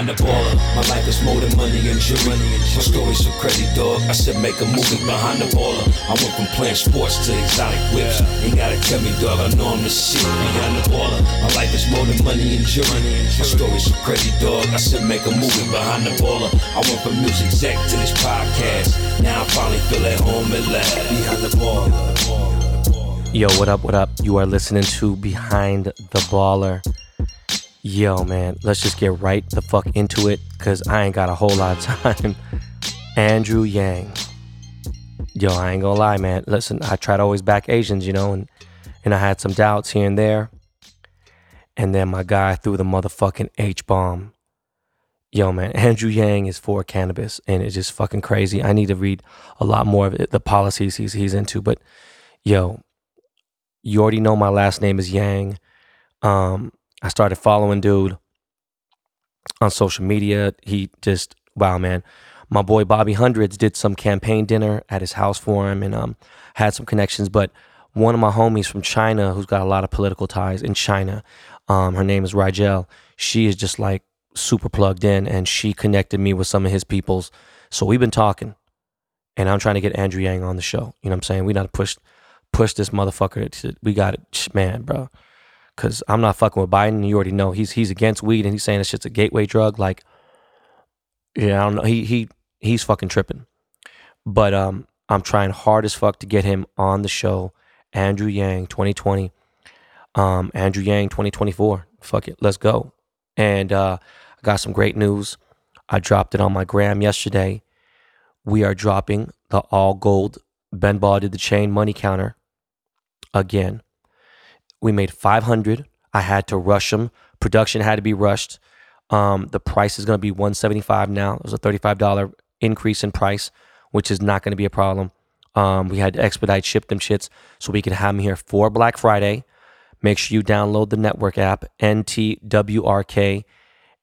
behind the baller. My life is more than money and jewelry. My story's so crazy, dog. I said make a movie behind the baller. I went from playing sports to exotic whips. Ain't gotta tell me, dog. I know I'm the shit behind the baller. My life is more than money and jewelry. My story's so crazy, dog. I said make a movie behind the baller. I went from music exec to this podcast. Now I finally feel at home at last. Behind the baller. Yo, what up, what up? You are listening to Behind the Baller. Yo, man, let's just get right the fuck into it because I ain't got a whole lot of time. Andrew Yang. Yo, I ain't gonna lie, man. Listen, I try to always back Asians, you know, and, and I had some doubts here and there. And then my guy threw the motherfucking H bomb. Yo, man, Andrew Yang is for cannabis, and it's just fucking crazy. I need to read a lot more of it, the policies he's, he's into. But yo, you already know my last name is Yang. Um, I started following dude on social media. He just wow, man. My boy Bobby Hundreds did some campaign dinner at his house for him, and um, had some connections. But one of my homies from China, who's got a lot of political ties in China, um, her name is Rigel. She is just like super plugged in, and she connected me with some of his peoples. So we've been talking, and I'm trying to get Andrew Yang on the show. You know what I'm saying? We got to push push this motherfucker. To, we got it, man, bro. Cause I'm not fucking with Biden. You already know he's he's against weed and he's saying it's just a gateway drug. Like, yeah, I don't know. He he he's fucking tripping. But um, I'm trying hard as fuck to get him on the show. Andrew Yang, 2020. Um, Andrew Yang, 2024. Fuck it, let's go. And uh, I got some great news. I dropped it on my gram yesterday. We are dropping the all gold Ben Ball did the chain money counter again. We made 500. I had to rush them. Production had to be rushed. Um, the price is going to be 175 now. There's a $35 increase in price, which is not going to be a problem. Um, we had to expedite ship them shits so we can have them here for Black Friday. Make sure you download the network app, NTWRK.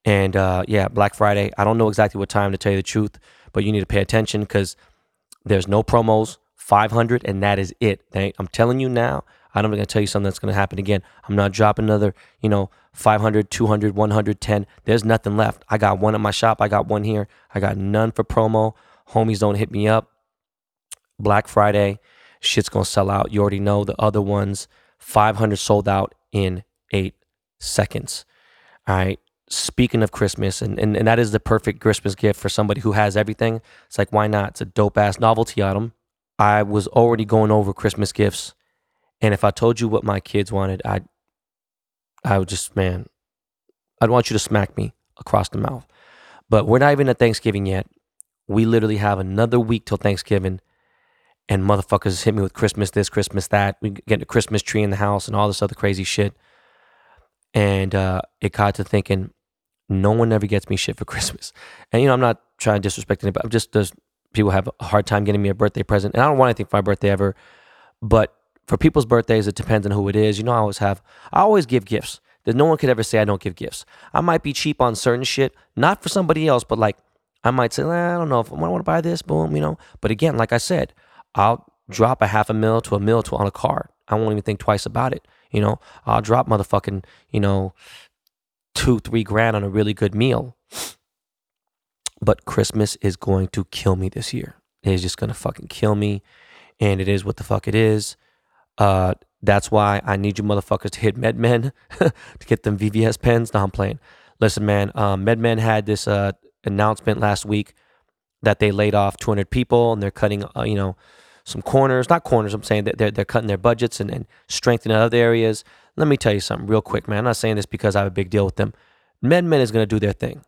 And uh, yeah, Black Friday. I don't know exactly what time to tell you the truth, but you need to pay attention because there's no promos, 500, and that is it. I'm telling you now, I'm not going to tell you something that's going to happen again. I'm not dropping another, you know, 500, 200, 110. There's nothing left. I got one in my shop. I got one here. I got none for promo. Homies don't hit me up. Black Friday, shit's going to sell out. You already know the other ones. 500 sold out in eight seconds. All right. Speaking of Christmas, and, and, and that is the perfect Christmas gift for somebody who has everything. It's like, why not? It's a dope ass novelty item. I was already going over Christmas gifts, and if I told you what my kids wanted, I, I would just man, I'd want you to smack me across the mouth. But we're not even at Thanksgiving yet. We literally have another week till Thanksgiving, and motherfuckers hit me with Christmas this, Christmas that. We get a Christmas tree in the house and all this other crazy shit. And uh, it got to thinking, no one ever gets me shit for Christmas. And you know, I'm not trying to disrespect anybody. I'm just there's people have a hard time getting me a birthday present. And I don't want anything for my birthday ever. But for people's birthdays, it depends on who it is. You know, I always have, I always give gifts. That no one could ever say I don't give gifts. I might be cheap on certain shit, not for somebody else, but like I might say, eh, I don't know if I want to buy this, boom, you know. But again, like I said, I'll drop a half a mil to a mil to on a card. I won't even think twice about it. You know, I'll drop motherfucking, you know, two, three grand on a really good meal but Christmas is going to kill me this year. It is just to fucking kill me. And it is what the fuck it is. Uh, that's why I need you motherfuckers to hit MedMen to get them VVS pens. No, I'm playing. Listen, man, um, MedMen had this uh, announcement last week that they laid off 200 people and they're cutting, uh, you know, some corners. Not corners, I'm saying that they're, they're cutting their budgets and, and strengthening other areas. Let me tell you something real quick, man. I'm not saying this because I have a big deal with them. MedMen is going to do their thing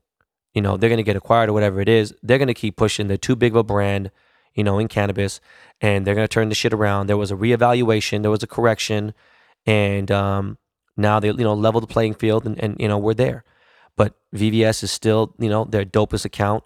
you know, they're going to get acquired or whatever it is. They're going to keep pushing. They're too big of a brand, you know, in cannabis, and they're going to turn the shit around. There was a reevaluation, there was a correction, and um, now they, you know, level the playing field, and, and you know, we're there. But VVS is still, you know, their dopest account,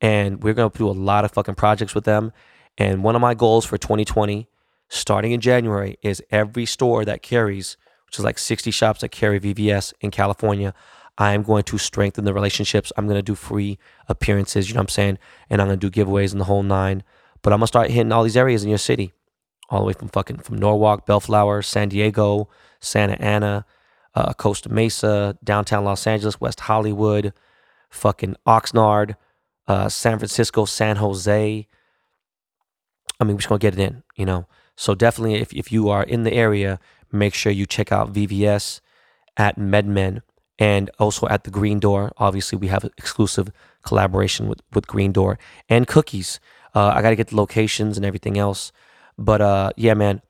and we're going to do a lot of fucking projects with them. And one of my goals for 2020, starting in January, is every store that carries, which is like 60 shops that carry VVS in California. I'm going to strengthen the relationships. I'm going to do free appearances, you know what I'm saying? And I'm going to do giveaways in the whole nine. But I'm to start hitting all these areas in your city, all the way from fucking from Norwalk, Bellflower, San Diego, Santa Ana, uh, Costa Mesa, downtown Los Angeles, West Hollywood, fucking Oxnard, uh, San Francisco, San Jose. I mean, we're just gonna get it in, you know. So definitely, if if you are in the area, make sure you check out VVS at MedMen and also at the Green Door. Obviously, we have exclusive collaboration with with Green Door and Cookies. Uh, I got to get the locations and everything else, but uh, yeah, man,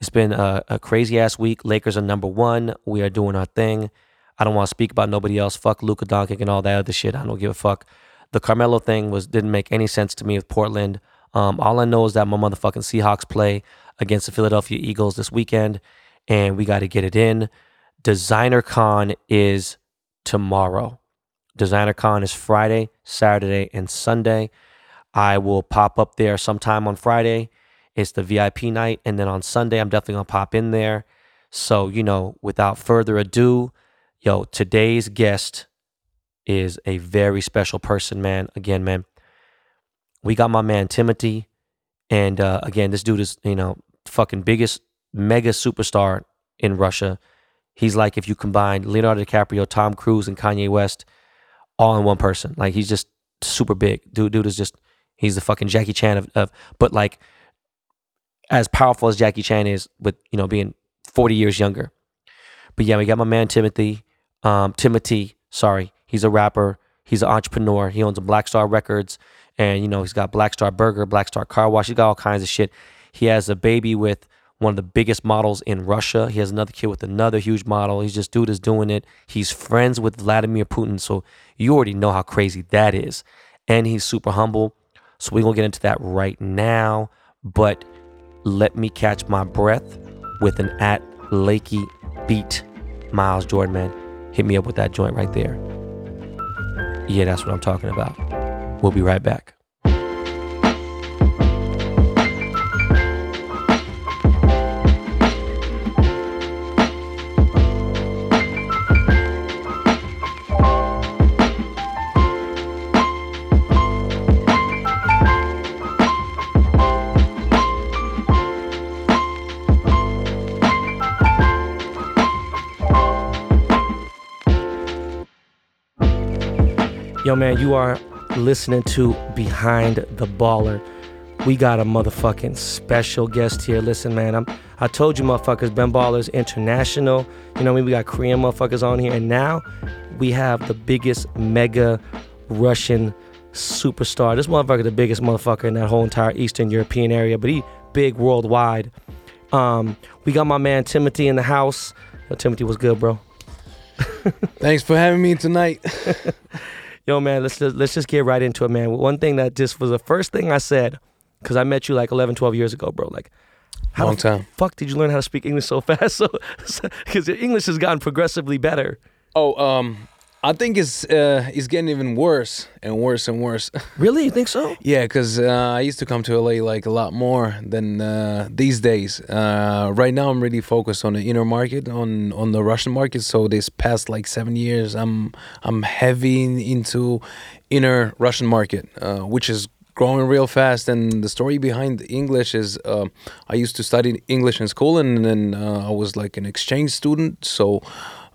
it's been a, a crazy ass week. Lakers are number one. We are doing our thing. I don't want to speak about nobody else. Fuck Luka Doncic and all that other shit. I don't give a fuck. The Carmelo thing was didn't make any sense to me with Portland. Um, all I know is that my motherfucking Seahawks play against the Philadelphia Eagles this weekend, and we got to get it in. Designer Con is tomorrow. Designer Con is Friday, Saturday, and Sunday. I will pop up there sometime on Friday. It's the VIP night. And then on Sunday, I'm definitely going to pop in there. So, you know, without further ado, yo, today's guest is a very special person, man. Again, man, we got my man Timothy. And uh, again, this dude is, you know, fucking biggest mega superstar in Russia. He's like if you combine Leonardo DiCaprio, Tom Cruise, and Kanye West all in one person. Like he's just super big. Dude, dude is just he's the fucking Jackie Chan of, of but like as powerful as Jackie Chan is with, you know, being 40 years younger. But yeah, we got my man Timothy. Um, Timothy, sorry. He's a rapper. He's an entrepreneur. He owns a Black Star Records. And, you know, he's got Black Star Burger, Black Star Car Wash. He's got all kinds of shit. He has a baby with one of the biggest models in Russia. He has another kid with another huge model. He's just dude is doing it. He's friends with Vladimir Putin, so you already know how crazy that is. And he's super humble. So we're gonna get into that right now. But let me catch my breath with an at Lakey beat. Miles Jordan, man. Hit me up with that joint right there. Yeah, that's what I'm talking about. We'll be right back. Yo, man, you are listening to Behind the Baller. We got a motherfucking special guest here. Listen, man, I'm I told you motherfuckers, Ben Ballers International. You know, I mean, we got Korean motherfuckers on here, and now we have the biggest mega Russian superstar. This motherfucker, the biggest motherfucker in that whole entire Eastern European area, but he big worldwide. Um, we got my man Timothy in the house. Yo, Timothy, what's good, bro? Thanks for having me tonight. Yo, man, let's just, let's just get right into it, man. One thing that just was the first thing I said, because I met you like 11, 12 years ago, bro. Like, how Long the time. fuck did you learn how to speak English so fast? So, because your English has gotten progressively better. Oh, um, I think it's uh, it's getting even worse and worse and worse. Really, you think so? yeah, because uh, I used to come to LA like a lot more than uh, these days. Uh, right now, I'm really focused on the inner market, on on the Russian market. So this past like seven years, I'm I'm heavy into inner Russian market, uh, which is growing real fast. And the story behind English is uh, I used to study English in school, and then uh, I was like an exchange student. So.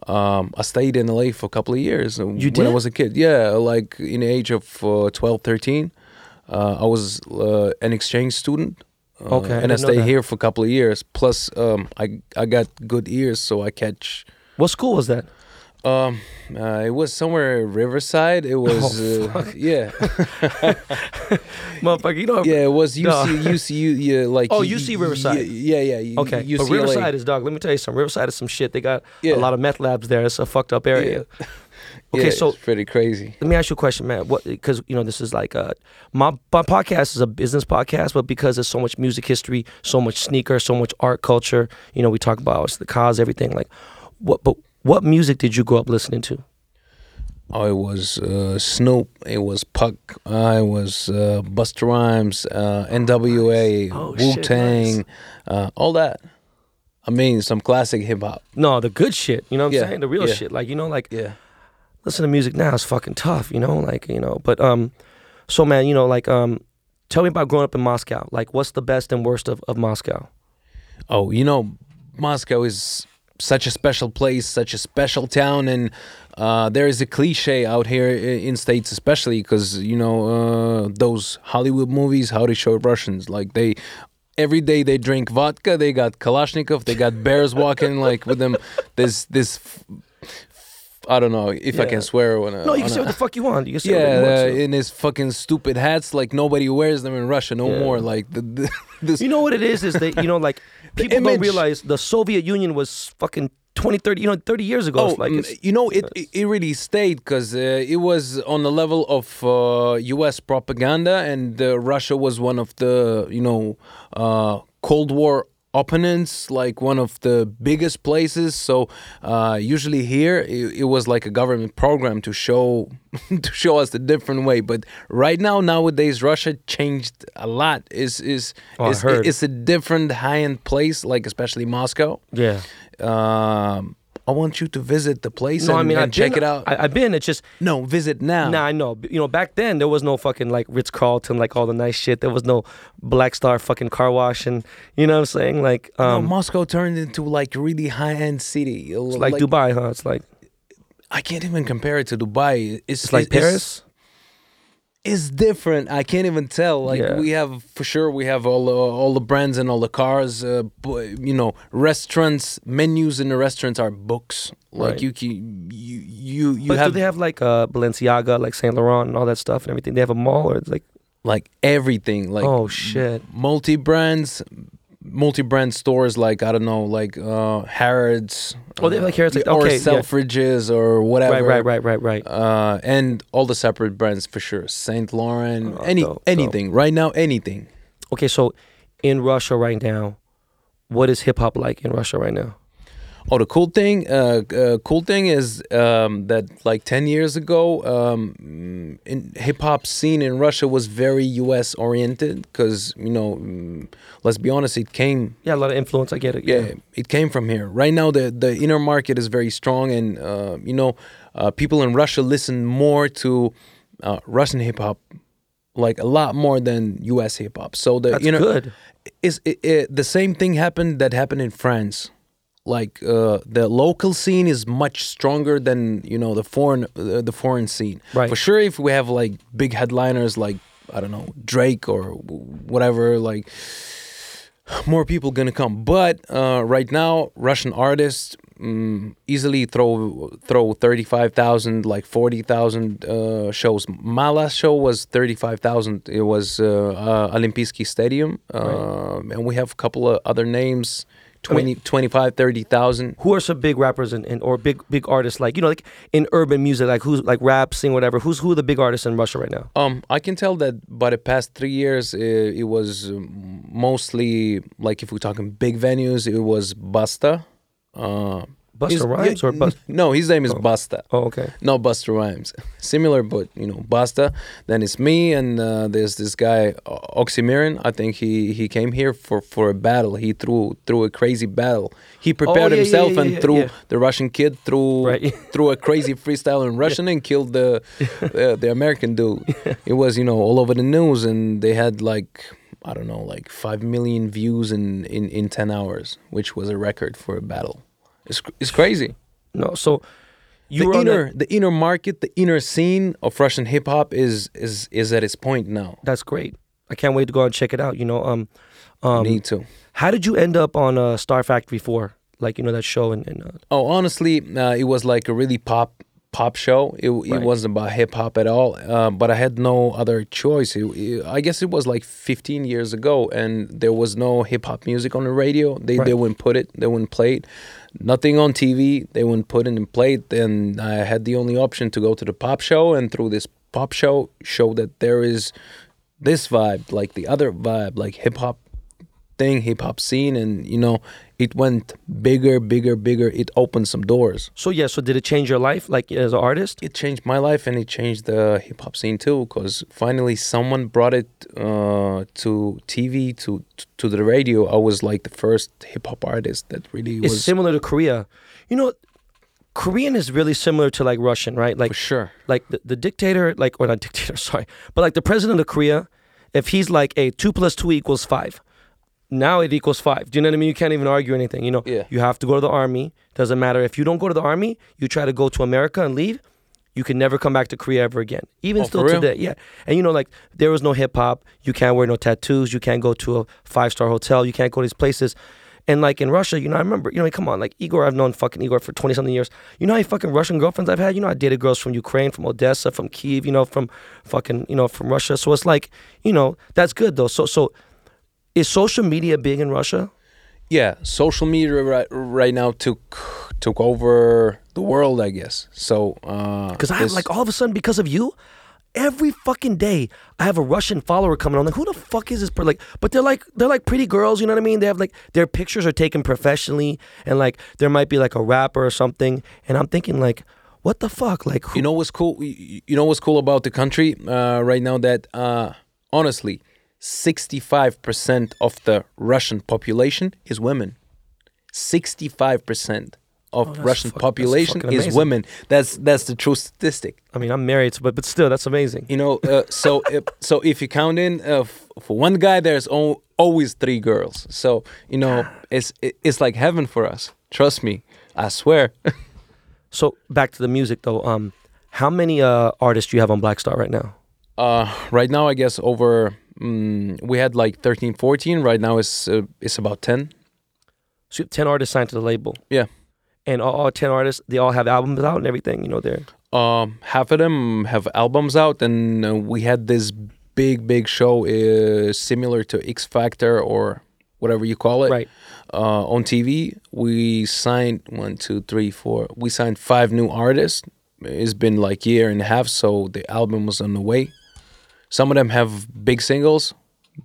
Um, I stayed in LA for a couple of years uh, when I was a kid. Yeah, like in the age of uh, 12, 13. Uh, I was uh, an exchange student. Uh, Okay, and I didn't stayed here for a couple of years. Plus, um, I I got good ears, so I catch. What school was that? Um, uh, it was somewhere Riverside. It was Oh, uh, yeah, Motherfucker, you know. yeah. It was UC, No. UC, yeah, like Oh, UC Riverside. Yeah, yeah. yeah Okay, UCLA. but Riverside is dog. Let me tell you something. Riverside is some shit. They got Yeah. a lot of meth labs there. It's a fucked up area. Yeah. Okay, Yeah, so it's pretty crazy. let me ask you a question, man. What? Because you know this is like uh, my my podcast is a business podcast, but because there's so much music history, so much sneaker, so much art culture. You know, we talk about the cars, everything. Like, what? But what music did you grow up listening to? Oh, it was uh, Snoop. It was Pac. Uh, it was uh, Busta Rhymes, uh, N.W.A., Oh, shit, Wu Tang, uh, all that. I mean, some classic hip hop. No, the good shit. You know what I'm Yeah, saying? The real yeah. shit. Like you know, like Yeah. listen to music now is fucking tough. You know, like you know. But um, so man, you know, like um, tell me about growing up in Moscow. Like, what's the best and worst of of Moscow? Oh, you know, Moscow is such a special place, such a special town, and uh, there is a cliche out here in states, especially because you know uh, those Hollywood movies, how they show Russians, like they. Every day they drink vodka. They got Kalashnikov. They got bears walking like with them. This this, I don't know if I can swear or I, No, you can say what the fuck you want. You can say yeah, you want, uh, so. in his fucking stupid hats, like nobody wears them in Russia no Yeah. more. Like the, the this, You know what it is? Is that you know, like people don't realize the Soviet Union was fucking 20, 30, you know, 30 years ago. Oh, like you know, it it, it really stayed because uh, it was on the level of uh, U.S. propaganda, and uh, Russia was one of the you know uh, Cold War opponents, like one of the biggest places. So uh, usually here, it, it was like a government program to show to show us the different way. But right now, nowadays, Russia changed a lot. Is is Oh, is it's a different high end place, like especially Moscow yeah. um, I want you to visit the place No, and, I mean, and I've check been, it out. I, I've been. It's just no, visit now. Nah, I know. You know, back then there was no fucking like Ritz Carlton, like all the nice shit. There was no Black Star fucking car wash, and you know what I'm saying? Like, No, um, Moscow turned into like really high end city. it's like, Dubai, huh? It's like I can't even compare it to Dubai. It's, it's like Paris. It's, different. I can't even tell. Like Yeah. we have for sure, we have all the all the brands and all the cars. Uh, you know, restaurants menus in the restaurants are books. Like Right. you can you you you but have do they have like uh, Balenciaga, like Saint Laurent, and all that stuff and everything? They have a mall, or it's like, like everything. Like oh shit, multi brands multi brand stores like I don't know like uh Harrods Oh, they like, Harrods, like, or okay, yeah. Selfridges or whatever right, right, right, right, right. uh and all the separate brands for sure Saint Laurent Oh, any dope, dope. anything right now anything Okay, so in Russia right now, what is hip hop like in Russia right now? Oh, the cool thing, uh, uh, cool thing is um, that like ten years ago, um, in hip hop scene in Russia was very U.S. oriented because you know, mm, let's be honest, it came Yeah, a lot of influence. I get it. yeah, it came from here. Right now, the the inner market is very strong, and uh, you know, uh, people in Russia listen more to uh, Russian hip hop, like a lot more than U.S. hip hop. So the that's you know, good. is it, it, the same thing happened that happened in France. Like uh, the local scene is much stronger than you know the foreign uh, the foreign scene. Right. For sure, if we have like big headliners like I don't know Drake or whatever, like more people gonna come. But uh, right now, Russian artists mm, easily throw throw thirty five thousand, like forty thousand uh, shows. My last show was thirty five thousand. It was uh, uh, Stadium, uh, and we have a couple of other names. 20, 25, 30,000. Who are some big rappers and, or big big artists like you know like in urban music like who's like rap, sing, whatever? Who's who are the big artists in Russia right now? Um, I can tell that by the past three years, uh, it was um, mostly like if we're talking big venues, it was Basta. Uh, Busta his- Rhymes or Bust? No, his name is Busta. Oh, okay. No, Busta Rhymes. Similar, but you know, Busta. Then it's me, and uh, there's this guy O- Oxxxymiron. I think he he came here for for a battle. He threw threw a crazy battle. He prepared Oh, yeah, yeah, himself yeah, and yeah, threw yeah. the Russian kid through Right. threw a crazy freestyle in Russian and killed the uh, the American dude. It was you know all over the news, and they had like. I don't know, like five million views in, in, in ten hours, which was a record for a battle. It's it's crazy No, so you the inner that- the inner market, the inner scene of Russian hip hop is is is at its point now. that's great. I can't wait to go and check it out. You know, um, um, Need to. how did you end up on uh, Star Factory Four? Like you know that show and, and uh, Oh, honestly, uh, it was like a really pop pop show. It it wasn't about hip hop at all. Uh, but I had no other choice. It- it- I guess it was like 15 years ago, and there was no hip hop music on the radio. They Right. they wouldn't put it. They wouldn't play it. Nothing on TV. They wouldn't put it in plate. And I had the only option to go to the pop show, and through this pop show, show that there is this vibe, like the other vibe, like hip hop thing, hip hop scene, and you know, it went bigger, bigger, bigger. It opened some doors. so yeah. So did it change your life like as an artist? It changed my life, and it changed the hip hop scene too. Because finally, someone brought it uh, to TV, to to the radio. I was like the first hip hop artist that really It's was similar to Korea. You know, Korean is really similar to like Russian, right? Like for sure. like the, the dictator, like or not dictator, sorry, but like the president of Korea, if he's like a two plus two equals five, now it equals five. Do you know what I mean? You can't even argue anything. You know, Yeah. you have to go to the army. Doesn't matter if you don't go to the army, you try to go to America and leave. You can never come back to Korea ever again. Even Oh, still today, yeah. And you know, like there was no hip hop. You can't wear no tattoos. You can't go to a five star hotel. You can't go to these places. And like in Russia, you know, I remember, you know, come on, like Igor, I've known fucking Igor for twenty something years. You know how many fucking Russian girlfriends I've had? You know, I dated girls from Ukraine, from Odessa, from Kiev, you know, from fucking, you know, from Russia. So it's like, you know, that's good though. So so is social media big in Russia? yeah social media right, right now took took over the world i guess so uh Because I have like all of a sudden because of you, every fucking day I have a Russian follower coming on. Like, who the fuck is this? Per like, but they're like they're like pretty girls. You know what I mean? They have like their pictures are taken professionally, and like there might be like a rapper or something. And I'm thinking like, what the fuck? Like, who, you know what's cool you you know what's cool about the country uh right now that uh honestly 65% of the russian population is women. 65% of that's russian fuck- population is women. That's that's the true statistic. I mean, I'm married, but but still, that's amazing. you know uh, so if, so if you count in uh, f- for one guy there's al- always three girls. So you know it's it- it's like heaven for us. Trust me i swear. So back to the music though. Um, how many uh artists do you have on Black Star right now? uh right now i guess over mm, we had like 13 14 right now it's uh, it's about 10 So you have ten artists signed to the label, yeah and all, all ten artists they all have albums out and everything. You know, they're um half of them have albums out and uh, we had this big big show uh, similar to x factor or whatever you call it right. uh, on TV. We signed one, two, three, four. We signed five new artists. It's been like year and a half, so the album was on the way. Some of them have big singles,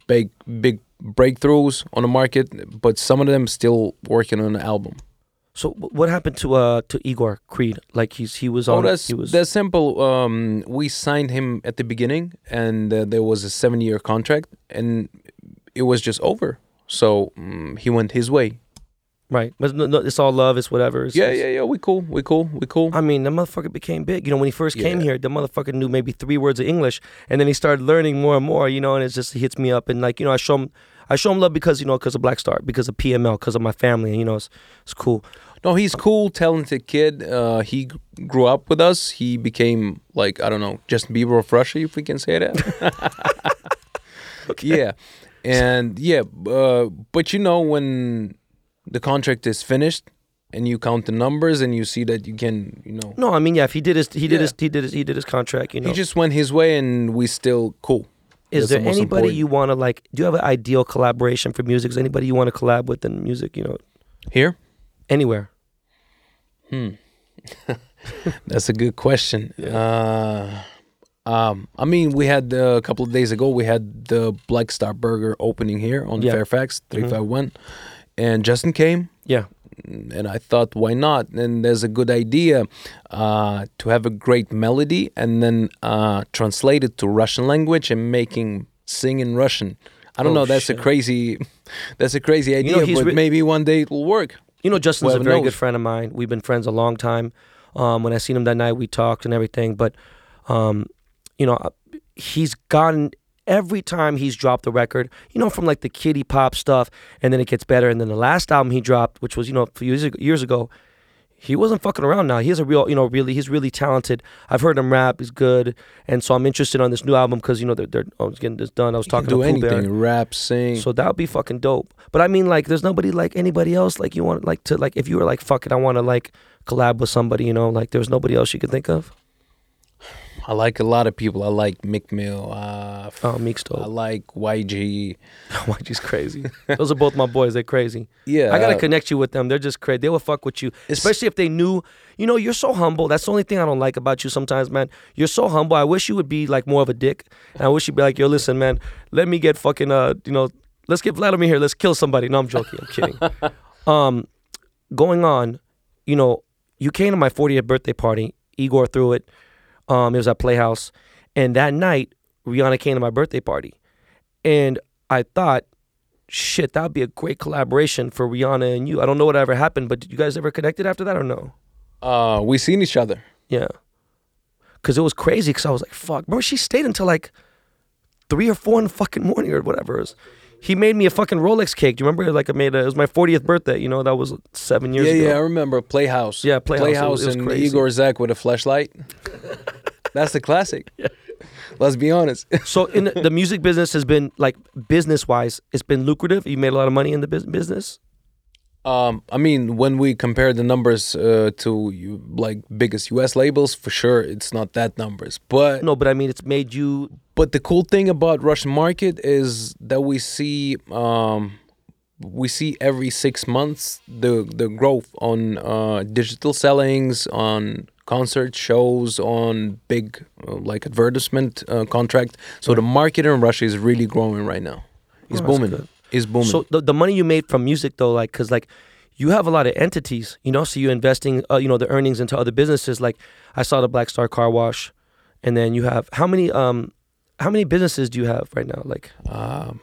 big big breakthroughs on the market, but some of them still working on the album. So what happened to uh to Igor Creed? Like he's he was Oh, on. that's he was that's simple. Um, we signed him at the beginning, and uh, there was a seven-year contract, and it was just over. So mm he went his way. Right. But no, no, it's all love. It's whatever. It's, Yeah, it's- yeah, yeah. We cool. We cool. We cool. I mean, the motherfucker became big. You know, when he first came here, the motherfucker knew maybe three words of English, and then he started learning more and more. You know, and it just hits me up, and like you know, I show him, I show him love because you know, because of Black Star, because of PML, because of my family, and you know, it's it's cool. No, he's cool, talented kid. Uh, he grew up with us. He became like I don't know, Justin Bieber of Russia, if we can say that. Yeah, and yeah, uh, but you know when the contract is finished and you count the numbers and you see that you can, you know, No, I mean, yeah, if he did his, he did Yeah. his, he did his, he did his contract. You know, he just went his way and we still cool. is That's there the anybody important. you want to like? Do you have an ideal collaboration for music? Is anybody you want to collab with in music? You know, Here? anywhere. Hmm. That's a good question. Uh, um, I mean, we had uh, a couple of days ago. We had the Black Star Burger opening here on Yeah. Fairfax three five one, and Justin came, Yeah, and I thought, why not? And there's a good idea uh, to have a great melody and then uh, translate it to Russian language and making sing in Russian. I don't Oh, know. That's shit. a crazy, that's a crazy idea. know, but maybe one day it will work. You know, Justin's a very knows. good friend of mine. We've been friends a long time. Um, when I seen him that night, we talked and everything. But, um, you know, he's gotten every time he's dropped a record, you know, from like the kiddie pop stuff, and then it gets better. And then the last album he dropped, which was you know a few years ago, years ago he wasn't fucking around. Now he's a real, you know, really, he's really talented. I've heard him rap; he's good, and so I'm interested on this new album because you know they're, they're oh, I was getting this done. I was talking to Pooh Bear. anything, rap, sing. So that would be fucking dope. But I mean, like, there's nobody like anybody else. Like, you want like to like if you were like, fuck it, I want to like collab with somebody. You know, like there's nobody else you could think of. I like a lot of people. I like Meek Mill. Uh, Oh, I like YG. YG's crazy. Those are both my boys. They're crazy. Yeah, I gotta uh, connect you with them. They're just crazy. They will fuck with you, especially if they knew. You know, you're so humble. That's the only thing I don't like about you sometimes, man. You're so humble. I wish you would be like more of a dick. And I wish you'd be like, yo, listen, man, let me get fucking uh, you know, let's get Vladimir here. Let's kill somebody. No, I'm joking. I'm kidding. um, going on, you know, you came to my 40th birthday party. Igor threw it. Um, it was at Playhouse, and that night Rihanna came to my birthday party, and I thought, shit, that'd be a great collaboration for Rihanna and you. I don't know what ever happened, but did you guys ever connected after that or no? Uh, we seen each other. Yeah, because it was crazy. Because I was like, fuck, bro, she stayed until like three or four in the fucking morning or whatever. It was, he made me a fucking Rolex cake. Do you remember? Like I made a, it was my 40th birthday. You know that was seven years yeah, ago. yeah, I remember Playhouse. Yeah, Playhouse. It was- Playhouse it was and crazy. Igor Zek with a flashlight. That's the classic. Yeah. Let's be honest. So in the, the music business has been like business wise, it's been lucrative. You made a lot of money in the business. Um, I mean, when we compare the numbers uh, to you, like biggest U.S. labels, for sure, it's not that numbers. But No, but I mean it's made you. but the cool thing about Russian market is that we see um, we see every six months the the growth on uh, digital sellings, on concert shows, on big uh, like advertisement uh, contract. So the market in Russia is really growing right now. It's Oh, booming. It's booming. So the, the money you made from music though, like, cause like you have a lot of entities, you know, so you're investing, uh, you know, the earnings into other businesses. Like I saw the Black Star Car Wash, and then you have how many um how many businesses do you have right now? Like Um,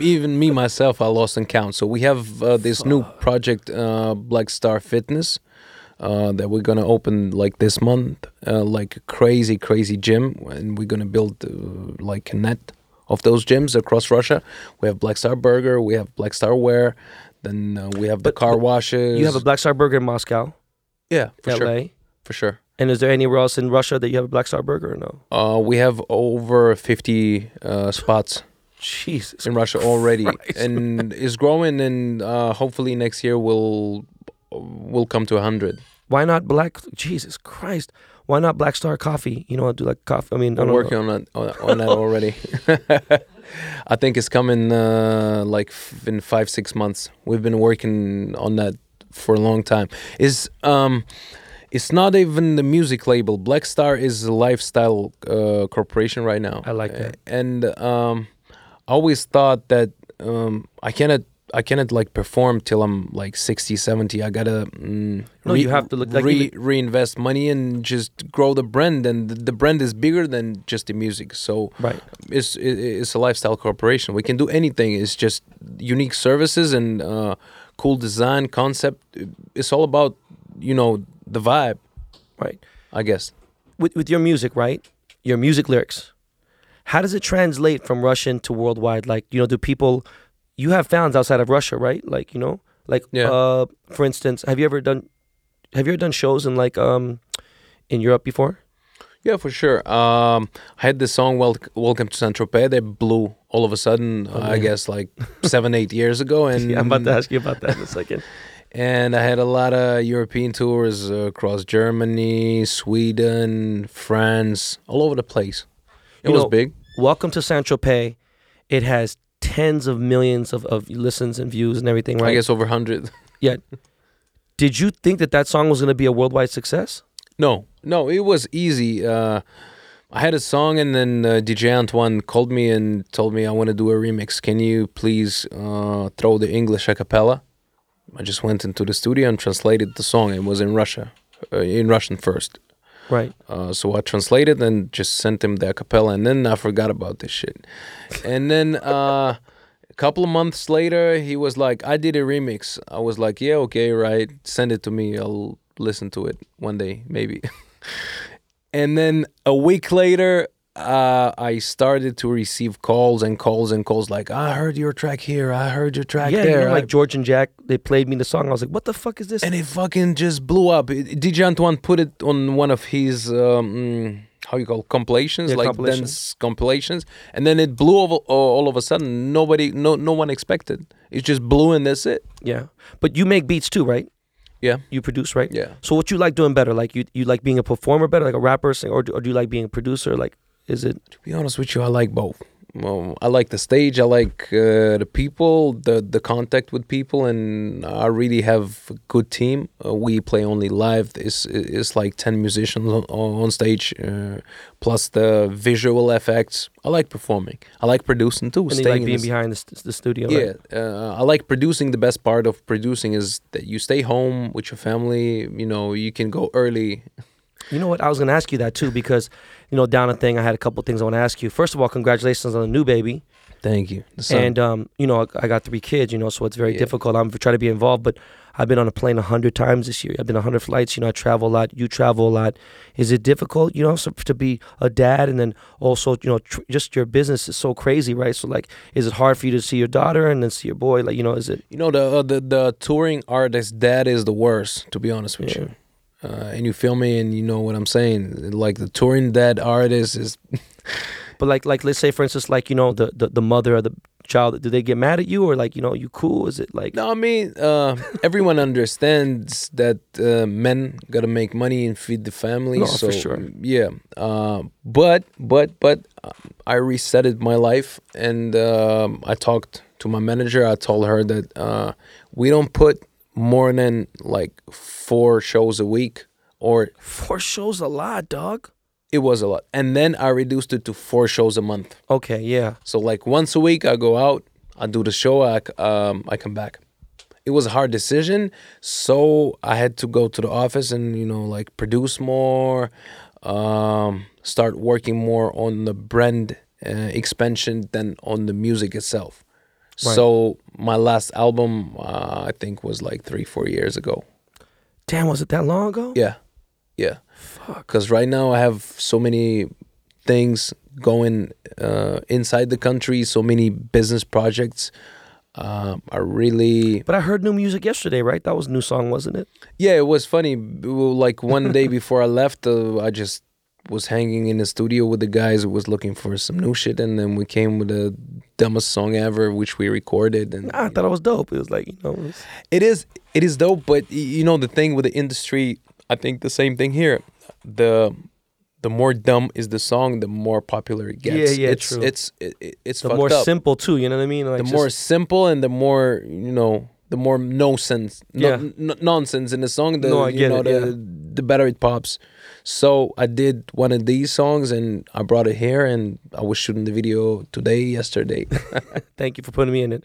even me myself, I lost in count. So we have uh, this new project, uh, Black Star Fitness, uh, that we're gonna open like this month, uh, like crazy, crazy gym, and we're gonna build uh, like a net of those gyms across Russia. We have Black Star Burger, we have Black Star Wear, then uh, we have the But- car but washes. you have a Black Star Burger in Moscow, yeah, for LA, sure, for sure. and is there anywhere else in Russia that you have a Black Star Burger or no? Uh, we have over 50 uh, spots. Jesus, in Russia already, Christ. and is growing. And uh, hopefully next year we'll will come to hundred. why not Black? Jesus Christ, why not Black Star Coffee? You know, I do like coffee. I mean, I I'm don't working on that on, on that already. I think it's coming uh, like f- in five six months. We've been working on that for a long time. Is um. It's not even the music label. Black Star is a lifestyle uh, corporation right now. I like that. And um, I always thought that um, I cannot I cannot like perform till I'm like 60, 70. I gotta mm, No, you have to look like re- reinvest money and just grow the brand. And the, the brand is bigger than just the music. So Right. it's it's a lifestyle corporation. We can do anything. It's just unique services and uh, cool design concept. It's all about you know the vibe. Right. I guess. with with your music, right? Your music lyrics. How does it translate from Russian to worldwide? Like, you know, do people you have fans outside of Russia, right? Like, you know, like Yeah. uh for instance, have you ever done have you ever done shows in like um in Europe before? Yeah, for sure. Um, I had the song Wel- "Welcome to Saint Tropez" that blew all of a sudden. uh, I guess like seven, eight years ago, and Yeah, I'm about to ask you about that in a second. and I had a lot of European tours across Germany, Sweden, France, all over the place. It You was know, big. Welcome to Saint Tropez. It has tens of millions of, of listens and views and everything, right? I guess over hundred. Yeah. Did you think that that song was going to be a worldwide success? No, no, it was easy. Uh, I had a song, and then uh, DJ Antoine called me and told me I want to do a remix. Can you please uh, throw the English a cappella? I just went into the studio and translated the song. It was in Russia, uh, in Russian first. Right. Uh, so I translated and just sent him the a cappella, and then I forgot about this shit. And then uh, a couple of months later, he was like, "I did a remix." I was like, "Yeah, okay, right. Send it to me. I'll listen to it one day, maybe." and then a week later, uh, I started to receive calls and calls and calls like, "I heard your track here. I heard your track yeah, there." you know, like I- George and Jack, they played me the song. I was like, what the fuck is this? and it fucking just blew up. It- DJ Antoine put it on one of his um, how you call it, compilations, Yeah, like compilations. dance compilations, and then it blew over all, all of a sudden. Nobody, no, no one expected. It just blew, and that's it. yeah. But you make beats too, right? Yeah, You produce, right? yeah. So what you like doing better? Like you, you like being a performer better, like a rapper, or do, or do you like being a producer? Like, is it? To be honest with you, I like both. Um, I like the stage. I like uh, the people, the the contact with people, and I really have a good team. Uh, we play only live. It's it's like ten musicians on, on stage, uh, plus the visual effects. I like performing. I like producing too. And you staying like in being the behind the, st- the studio? Yeah, right? uh, I like producing. The best part of producing is that you stay home with your family. You know, you can go early. You know what? I was gonna ask you that too because, you know, down a thing. I had a couple things I want to ask you. First of all, congratulations on the new baby. Thank you. And um, you know, I, I got three kids, you know, so it's very Yeah. difficult. I'm trying to be involved, but I've been on a plane a hundred times this year. I've been a hundred flights. You know, I travel a lot. You travel a lot. Is it difficult, you know, so, to be a dad and then also, you know, tr- just your business is so crazy, right? So like, is it hard for you to see your daughter and then see your boy? Like, you know, is it? You know the uh, the the touring artist that is the worst to be honest with Yeah. you. Uh, and you feel me, and you know what I'm saying. Like the touring dead artist is. But like, like let's say for instance, like you know, the the, the mother of the child, do they get mad at you or like you know, you cool? Is it like? No, I mean uh, everyone understands that uh, men gotta make money and feed the family. No, so for sure. yeah. Uh, but but but uh, I resetted my life, and um, I talked to my manager. I told her that uh, we don't put more than like four shows a week, or Four shows a lot, dog. it was a lot. And then I reduced it to four shows a month. Okay, yeah. So like once a week, I go out, I do the show, I c- um, I come back. It was a hard decision, so I had to go to the office and you know like produce more, um, start working more on the brand uh, expansion than on the music itself. Right. So my last album, uh, I think, was like three four years ago. Damn, was it that long ago? Yeah, yeah. Fuck. Because right now I have so many things going uh, inside the country, so many business projects. Um, I really, But I heard new music yesterday, right? That was a new song, wasn't it? yeah, it was funny. Like one day before I left, uh, I just was hanging in the studio with the guys, who was looking for some new shit, and then we came with the dumbest song ever, which we recorded. And I thought it was dope. It was like, you know, it was- It is it is dope, but you know the thing with the industry, I think the same thing here. The the more dumb is the song, the more popular it gets. Yeah, yeah, it's true. it's it, it- it's the more up. simple too. You know what I mean? Like the just- more simple and the more you know, the more no sense, no, Yeah. n- nonsense in the song. The No, you know it, the yeah. the better it pops. So I did one of these songs and I brought it here and I was shooting the video today, yesterday. Thank you for putting me in it.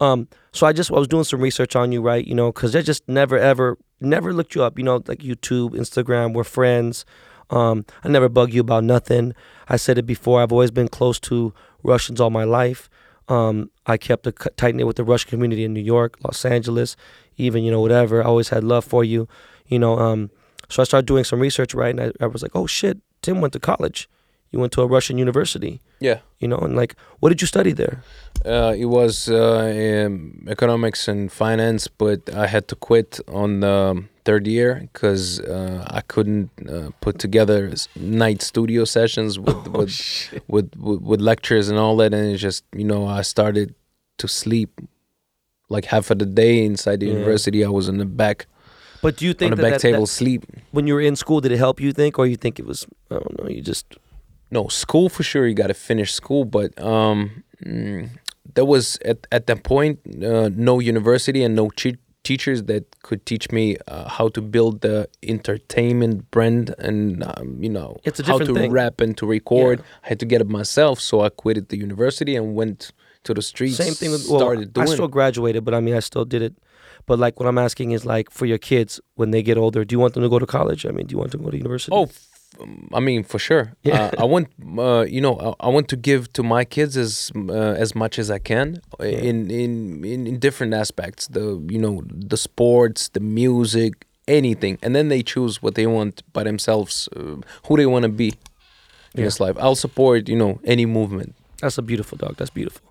Um, so I just I was doing some research on you, right? You know, because I just never ever never looked you up. You know, like YouTube, Instagram, we're friends. Um, I never bug you about nothing. I said it before. I've always been close to Russians all my life. Um, I kept a tight knit with the Russian community in New York, Los Angeles, even you know whatever. I always had love for you. You know, um, so I started doing some research, right? And I, I was like, oh shit, Tim went to college. You went to a Russian university. yeah. You know, and like, what did you study there? Uh, it was uh, um, economics and finance, but I had to quit on the third year because uh, I couldn't uh, put together night studio sessions with Oh, with, with with with lectures and all that, and it just you know I started to sleep like half of the day inside the Yeah. university. I was in the back But do you think on the that, back that- table that- sleep. when you were in school, did it help you think, or you think it was? I don't know. You just no school for sure you got to finish school but um mm, there was at, at that point uh, no university and no che- teachers that could teach me uh, how to build the entertainment brand and um, you know It's a how to thing. rap and to record Yeah. i had to get it myself so i quitted the university and went to the streets same thing with. Well, started I doing still graduated, but I mean, I still did it. But like, what I'm asking is like, for your kids when they get older, do you want them to go to college? I mean, do you want them to go to university? Oh, f- I mean, for sure. Yeah. Uh, I want, uh, you know, I, I want to give to my kids as uh, as much as I can in, in in in different aspects. The you know the sports, the music, anything, and then they choose what they want by themselves, uh, who they want to be in Yeah. this life. I'll support you know any movement. That's a beautiful dog. That's beautiful.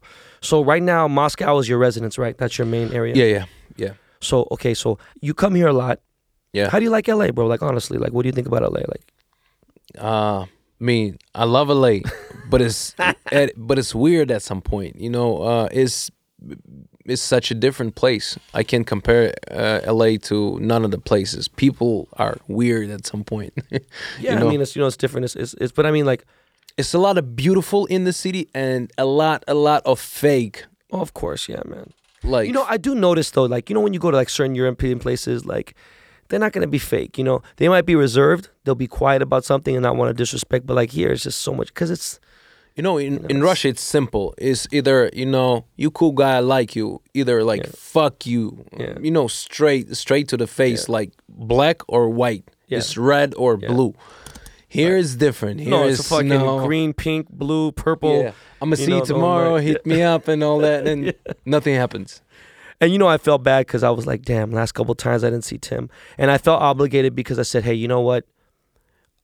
So right now, Moscow is your residence, right? That's your main area. Yeah, yeah, yeah, So okay, so you come here a lot. yeah. How do you like LA, bro? Like honestly, like what do you think about LA? Like Uh, I mean, I love LA, but it's it, but it's weird at some point. You know, uh, it's it's such a different place. I can compare uh, LA to none of the places. People are weird at some point. yeah, you know? I mean, it's you know, it's different. It's, it's, it's but I mean, like, it's a lot of beautiful in the city and a lot a lot of fake. oh, of course, yeah, man. Like You know, I do notice though, like you know, when you go to like certain European places, like they're not gonna be fake. You know, they might be reserved. They'll be quiet about something and not want to disrespect. But like here, it's just so much because it's You know, in, know, in it's- Russia, it's simple. It's either you know, you cool guy, I like you. Either like Yeah. fuck you, Yeah. you know, straight straight to the face, like black or white. Yeah. It's red or Yeah. blue. Here it's different. Here no, it's a is fucking no, green, pink, blue, purple. Yeah. I'm gonna you see know, you tomorrow. night. Hit me up and all that, and nothing happens. And you know, I felt bad because I was like, damn, last couple times I didn't see Tim. And I felt obligated because I said, hey, you know what?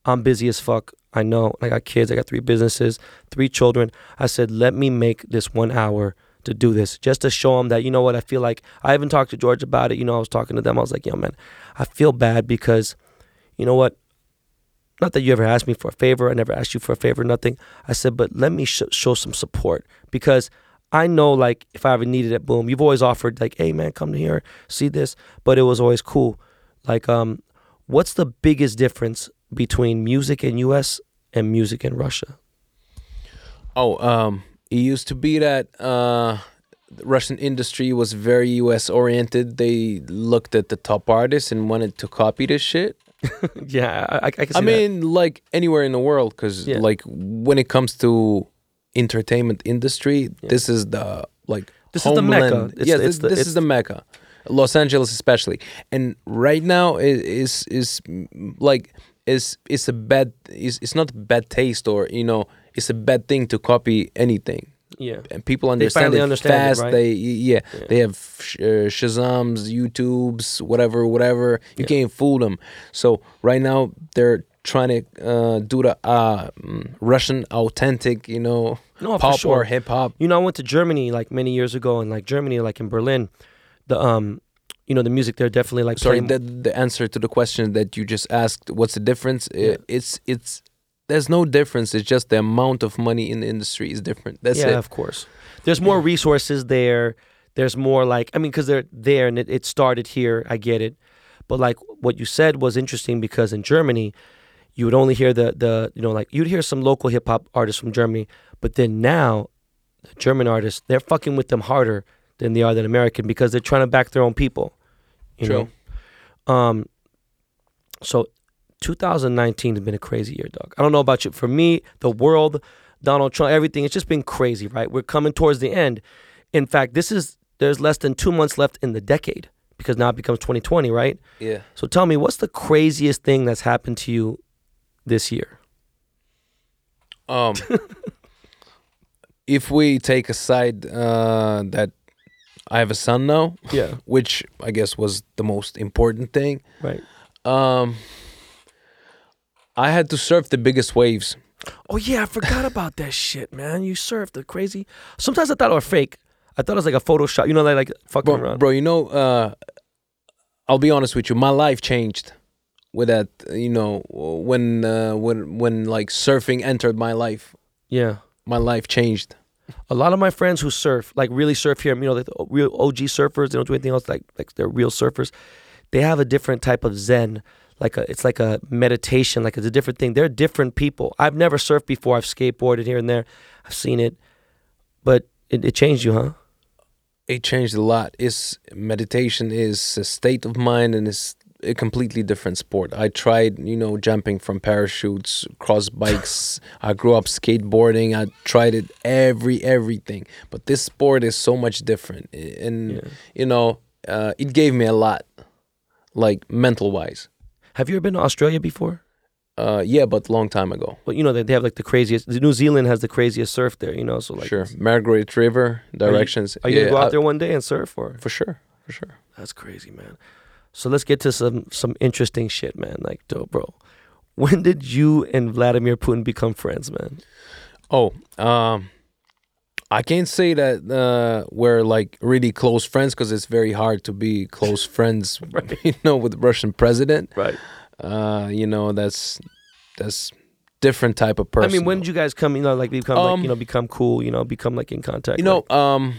I'm busy as fuck. I know. I got kids. I got three businesses, three children. I said, let me make this one hour to do this just to show them that, you know what? I feel like I even talked to George about it. You know, I was talking to them. I was like, yo, man, I feel bad because, you know what? Not that you ever asked me for a favor. I never asked you for a favor, nothing. I said, but let me sh- show some support because I know, like, if I ever needed it, boom, you've always offered, like, hey, man, come here, see this. But it was always cool. Like, um, what's the biggest difference between music in US and music in Russia? Oh, um, it used to be that uh, Russian industry was very U.S. oriented. They looked at the top artists and wanted to copy this shit. yeah, I, I, I can see I mean, like anywhere in the world, because Yeah. like when it comes to entertainment industry, this is the like This is the mecca. homeland. It's yes, the- this, the- this it's- is the mecca. Los Angeles, especially, and right now is is like is it's a bad is it's not bad taste or you know it's a bad thing to copy anything yeah. and people understand finally it understand it, fast. right? They yeah, they have sh- uh, Shazams, YouTubes, whatever, whatever. You can't fool them. So right now they're trying to uh, do the uh, mm, Russian authentic, you know, No, pop sure. or hip hop. You know, I went to Germany like many years ago, and like Germany, like in Berlin, the um, you know, the music there definitely like Sorry, play- the, the answer to the question that you just asked, what's the difference? Yeah. It's it's there's no difference. It's just the amount of money in the industry is different. That's yeah, it. of course. There's more resources there. There's more like I mean, because they're there and it, it started here. I get it, but like what you said was interesting because in Germany, you would only hear the the you know like you'd hear some local hip hop artists from Germany, but then now, the German artists they're fucking with them harder than they are than American because they're trying to back their own people. You True. know. Um. So, 2019 has been a crazy year, dog. I don't know about you. For me, the world, Donald Trump, everything, it's just been crazy, right? We're coming towards the end. In fact, this is there's less than two months left in the decade because now it becomes 2020, right? Yeah. So tell me, what's the craziest thing that's happened to you this year? Um, if we take aside uh, that I have a son now, Yeah. which I guess was the most important thing, Right. um, I had to surf the biggest waves. Oh yeah, I forgot about that shit, man. You surfed the crazy. Sometimes I thought it was fake. I thought it was like a Photoshop. You know, like, like fucking Bro, around. bro, you know, uh, I'll be honest with you. My life changed with that. You know, when uh, when when like surfing entered my life, Yeah. my life changed. A lot of my friends who surf, like really surf here, you know, like the real OG surfers, they don't do anything else. Like like they're real surfers. They have a different type of zen. Like a, it's like a meditation. Like it's a different thing. They're different people. I've never surfed before. I've skateboarded here and there. I've seen it, but it, it changed you, huh? it changed a lot. Is meditation is a state of mind and it's a completely different sport. I tried, you know, jumping from parachutes, cross bikes. I grew up skateboarding. I tried it every everything. But this sport is so much different, and Yeah. you know, uh, it gave me a lot, like mental wise. Have you ever been to Australia before? Uh, yeah, but long time ago. But you know they they have like the craziest. New Zealand has the craziest surf there. You know, so like, sure, Margaret River directions. Are you yeah, gonna go out I- there one day and surf or? for sure? For sure. That's crazy, man. So let's get to some some interesting shit, man. Like, dope, bro. When did you and Vladimir Putin become friends, man? Oh, um, I can't say that uh, we're like really close friends because it's very hard to be close friends, you know, with the Russian president. Right. Uh, you know, that's that's different type of person. I mean, when did you guys come? You know, like become like Um, you know become cool. You know, become like in contact. you know, like- um,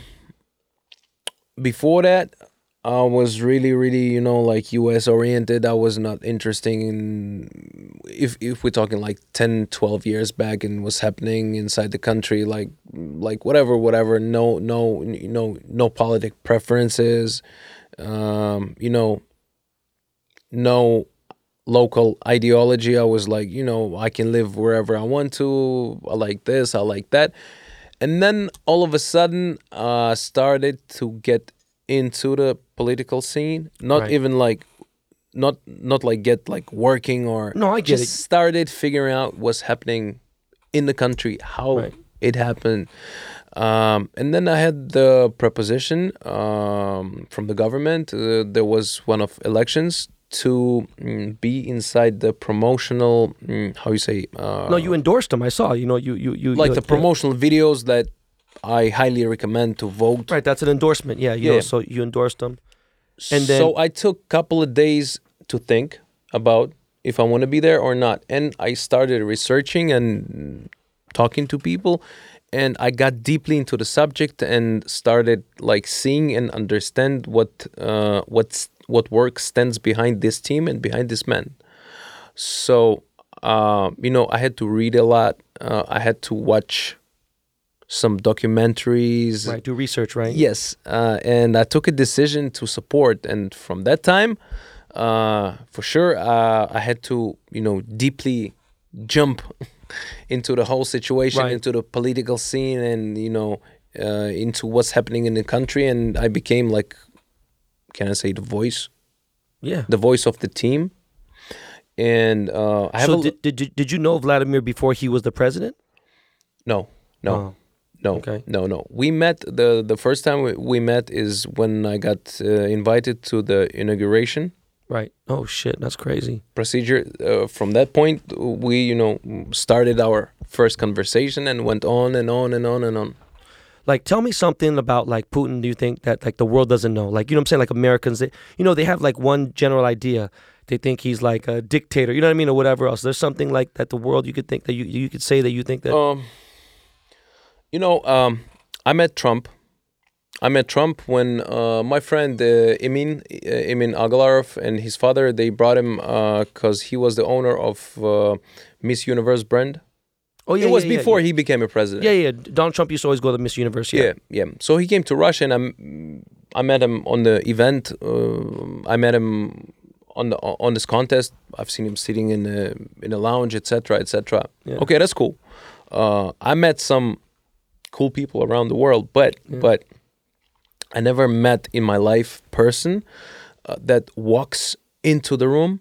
before that, I was really, really, you know, like U.S. oriented. I was not interested in if if we're talking like 10, 12 years back and what's happening inside the country, like like whatever, whatever. No, no, know, no politic preferences. Um, you know, no local ideology. I was like, you know, I can live wherever I want to. I like this. I like that. And then all of a sudden, uh, started to get into the political scene. Not Right. even like not not like get like working or No, I just it. started figuring out what's happening in the country, how Right. it happened. Um, and then I had the proposition um, from the government. Uh, there was one of elections to mm, be inside the promotional. Mm, how you say? Uh, no, you endorsed him. I saw. You know, you you you like you- the promotional videos that I highly recommend to vote. Right, that's an endorsement. Yeah, you know, Yeah. so you endorsed them. And then- so I took a couple of days to think about if I want to be there or not. And I started researching and talking to people and I got deeply into the subject and started like seeing and understand what uh, what's what work stands behind this team and behind this man. So uh, you know, I had to read a lot. Uh, I had to watch some documentaries. Right, do research. Right. Yes, uh, and I took a decision to support, and from that time, uh, for sure, uh, I had to, you know, deeply jump into the whole situation, Right. into the political scene, and you know, uh, into what's happening in the country, and I became like, can I say, the voice, Yeah. the voice of the team, and uh, I have So did, did you- did you know Vladimir before he was the president? no, no. Oh, No, Okay. no, no. We met the the first time we, we met is when I got uh, invited to the inauguration right. Oh shit, that's crazy. procedure. Uh, from that point, we you know started our first conversation and went on and on and on and on. Like, tell me something about like Putin. Do you think that like the world doesn't know? Like, you know what I'm saying? Like Americans, they, you know, they have like one general idea. They think he's like a dictator. You know what I mean, or whatever else. There's something like that. The world, you could think that you you could say that you think that. Um, you know, um, I met Trump. I met Trump when uh, my friend uh, Emin uh, Emin Agalarov and his father they brought him because he was the owner of uh, Miss Universe brand. oh yeah, it was yeah, before yeah. he became a president. Yeah, yeah. Donald Trump used to always go to Miss Universe. Yeah. Yeah, yeah. So he came to Russia, and I, I met him on the event. Uh, I met him on the on this contest. I've seen him sitting in a in a lounge, etc., etc. Okay, that's cool. Uh, I met some cool people around the world, but yeah. but I never met in my life person uh, that walks into the room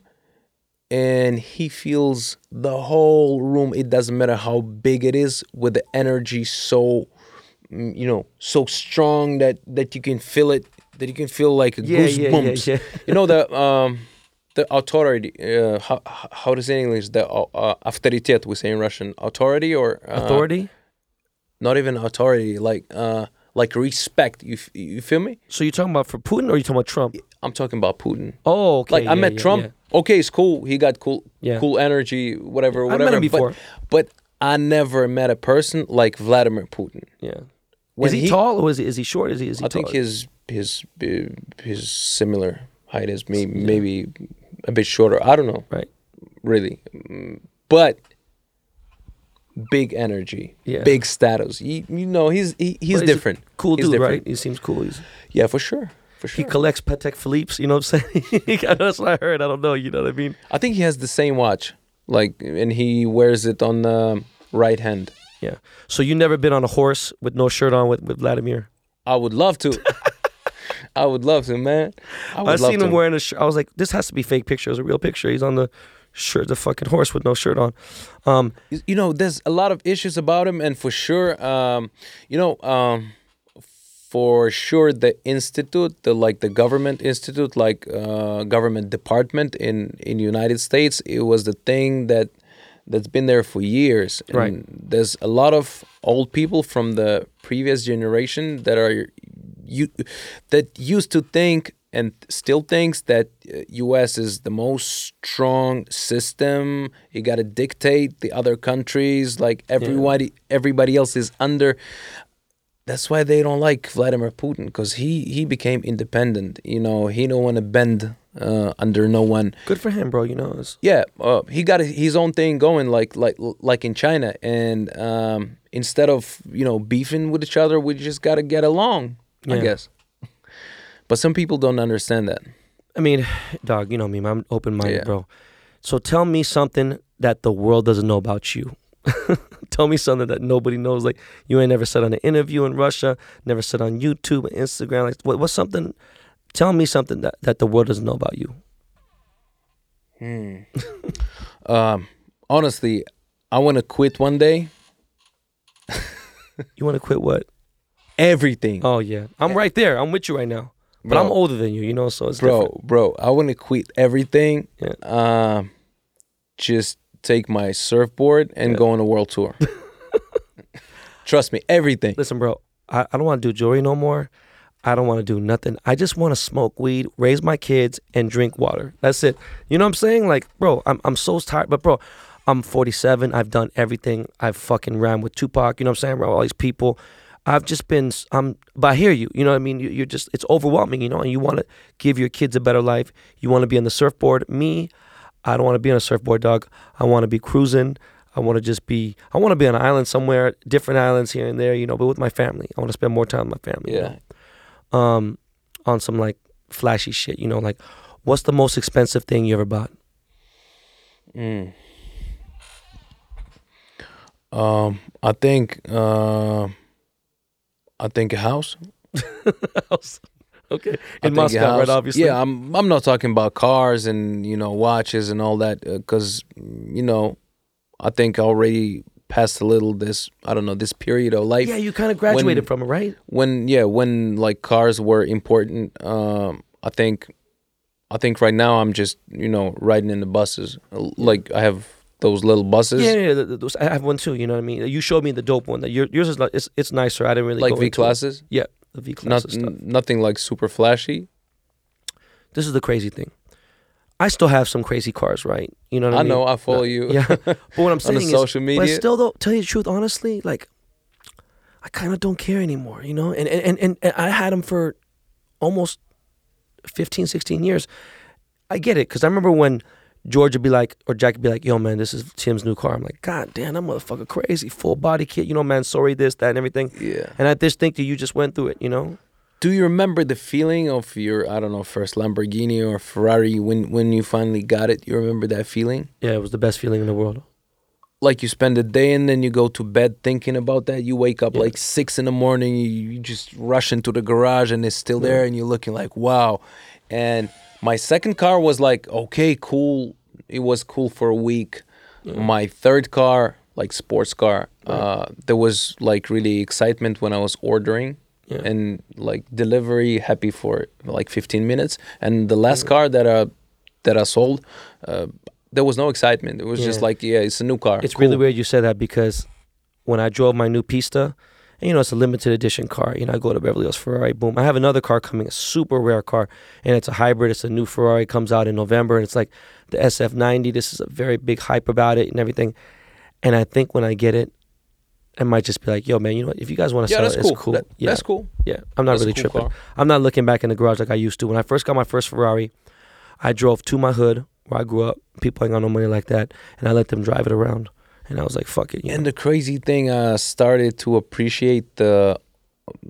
and he feels the whole room. It doesn't matter how big it is with the energy so mm, you know so strong that that you can feel it that you can feel like yeah, goosebumps yeah, yeah, you know the um the authority uh, how, how does say in english the uh, uh, authoritet we say in russian. Authority or uh, authority? Not even authority like uh like respect you f- you feel me So you're talking about for Putin, or you talking about Trump? i'm talking about putin Oh, okay. like I met yeah, Trump. yeah. Okay, it's cool. He got cool, Yeah. cool energy, whatever, whatever. I met him before. But, but I never met a person like Vladimir Putin. Yeah. When is he, tall or is he is he short? Is he is he I think his his uh, his similar height as me, maybe a bit shorter. I don't know, right. really, but big energy, Yeah. big status. You, you know, he's he, he's Well, he's a different. Cool He's dude, different. right? He seems cool. He's, Yeah, for sure, for sure. He collects Patek Philippe's. You know what I'm saying? That's what I heard. I don't know. You know what I mean? I think he has the same watch, like, and he wears it on the right hand. Yeah. So you never been on a horse with no shirt on with, with Vladimir? I would love to. I would love to, man. I I seen to. him wearing a shirt. I was like, this has to be fake picture. It's a real picture. He's on the shirt, the fucking horse with no shirt on. Um, You- know, there's a lot of issues about him, and for sure, um, you know, um, for sure, the institute, the like the government institute, like uh, government department in in United States, it was the thing that that's been there for years. And Right. There's a lot of old people from the previous generation that are you that used to think and still thinks that uh, US is the most strong system. You got to dictate the other countries like everybody everybody else is under that's why they don't like Vladimir Putin because he he became independent. You know, he don't want to bend uh, under no one. good for him, bro. You know, Yeah, uh, he got his own thing going, like like like in China. And um, instead of you know beefing with each other, we just got to get along. I guess. But some people don't understand that. I mean, dog, you know me. I'm open minded, Yeah. bro. So tell me something that the world doesn't know about you. tell me something that nobody knows. Like you ain't never said on an interview in Russia, never said on YouTube, Instagram. Like what, what's something? Tell me something that, that the world doesn't know about you. Hmm. Um, honestly, I want to quit one day. You want to quit what? Everything, Oh yeah, I'm right there. I'm with you right now. But I'm older than you, you know, so it's bro, different. bro. I want to quit everything. Yeah. Um, just take my surfboard and Yeah. go on a world tour. Trust me, everything. Listen, bro, I, I don't want to do jewelry no more. I don't want to do nothing. I just want to smoke weed, raise my kids, and drink water. That's it. You know what I'm saying? Like, bro, I'm I'm so tired. But bro, I'm 47. I've done everything. I've fucking ran with Tupac. You know what I'm saying, bro? All these people. I've just been. I'm. But I hear you. You know what I mean? You, you're just. It's overwhelming. You know, and you want to give your kids a better life. You want to be on the surfboard. Me, I don't want to be on a surfboard, dog. I want to be cruising. I want to just be. I want to be on an island somewhere, different islands here and there. You know, but with my family. I want to spend more time with my family. you Yeah. know? Um, on some like flashy shit. You know, like what's the most expensive thing you ever bought? Mm. Um, I think. Uh, I think a house. house. okay. In Moscow, right? Obviously. Yeah, I'm. I'm not talking about cars and you know watches and all that because you know, I think I already passed a little this. I don't know this period of life Yeah, you kind of graduated when- from it, right? when yeah when like cars were important. Um, I think, I think right now I'm just you know riding in the buses. Like I have those little buses. Yeah, yeah. th- those- I have one too. You know what I mean? You showed me the dope one. That your, yours is like it's it's nicer. I didn't really like V into it. classes. Yeah, the V classes stuff. n- nothing like super flashy. This is the crazy thing. I still have some crazy cars, right? You know what I, I mean? know. I follow you. Yeah, but what I'm on saying the is, social but media. still, though, tell you the truth, honestly, like I kind of don't care anymore. You know, and and, and and and I had them for almost 15, 16 years. I get it because I remember when George would be like, or Jack would be like, "Yo, man, this is Tim's new car." I'm like, "God damn, that motherfucker crazy, full body kit, you know, man, sorry this, that, and everything." yeah. And I just think that you just went through it, you know. Do you remember the feeling of your I don't know first Lamborghini or Ferrari when when you finally got it? You remember that feeling? Yeah, it was the best feeling in the world. Like you spend the day and then you go to bed thinking about that. You wake up Yeah. like six in the morning. You, you just rush into the garage and it's still there, and you're looking like wow. And my second car was like okay, cool. It was cool for a week. My third car, like sports car, uh, there was like really excitement when I was ordering. Yeah. and like delivery happy for like 15 minutes and the last car that I that I sold uh, there was no excitement it was just like yeah it's a new car It's Cool. really weird you said that because when I drove my new Pista, and you know it's a limited edition car. You know I go to Beverly Hills Ferrari, boom. I have another car coming, a super rare car, and it's a hybrid. It's a new Ferrari, comes out in November, and it's like the SF90. This is a very big hype about it and everything. And I think when I get it, I might just be like, "Yo, man, you know what? If you guys want to yeah sell it, cool, it's cool. That- yeah, that's cool yeah. I'm not That's really cool tripping. car. I'm not looking back in the garage like I used to. When I first got my first Ferrari, I drove to my hood where I grew up. People ain't got no money like that, and I let them drive it around. And I was like, "Fuck it." You and know? the crazy thing I started to appreciate the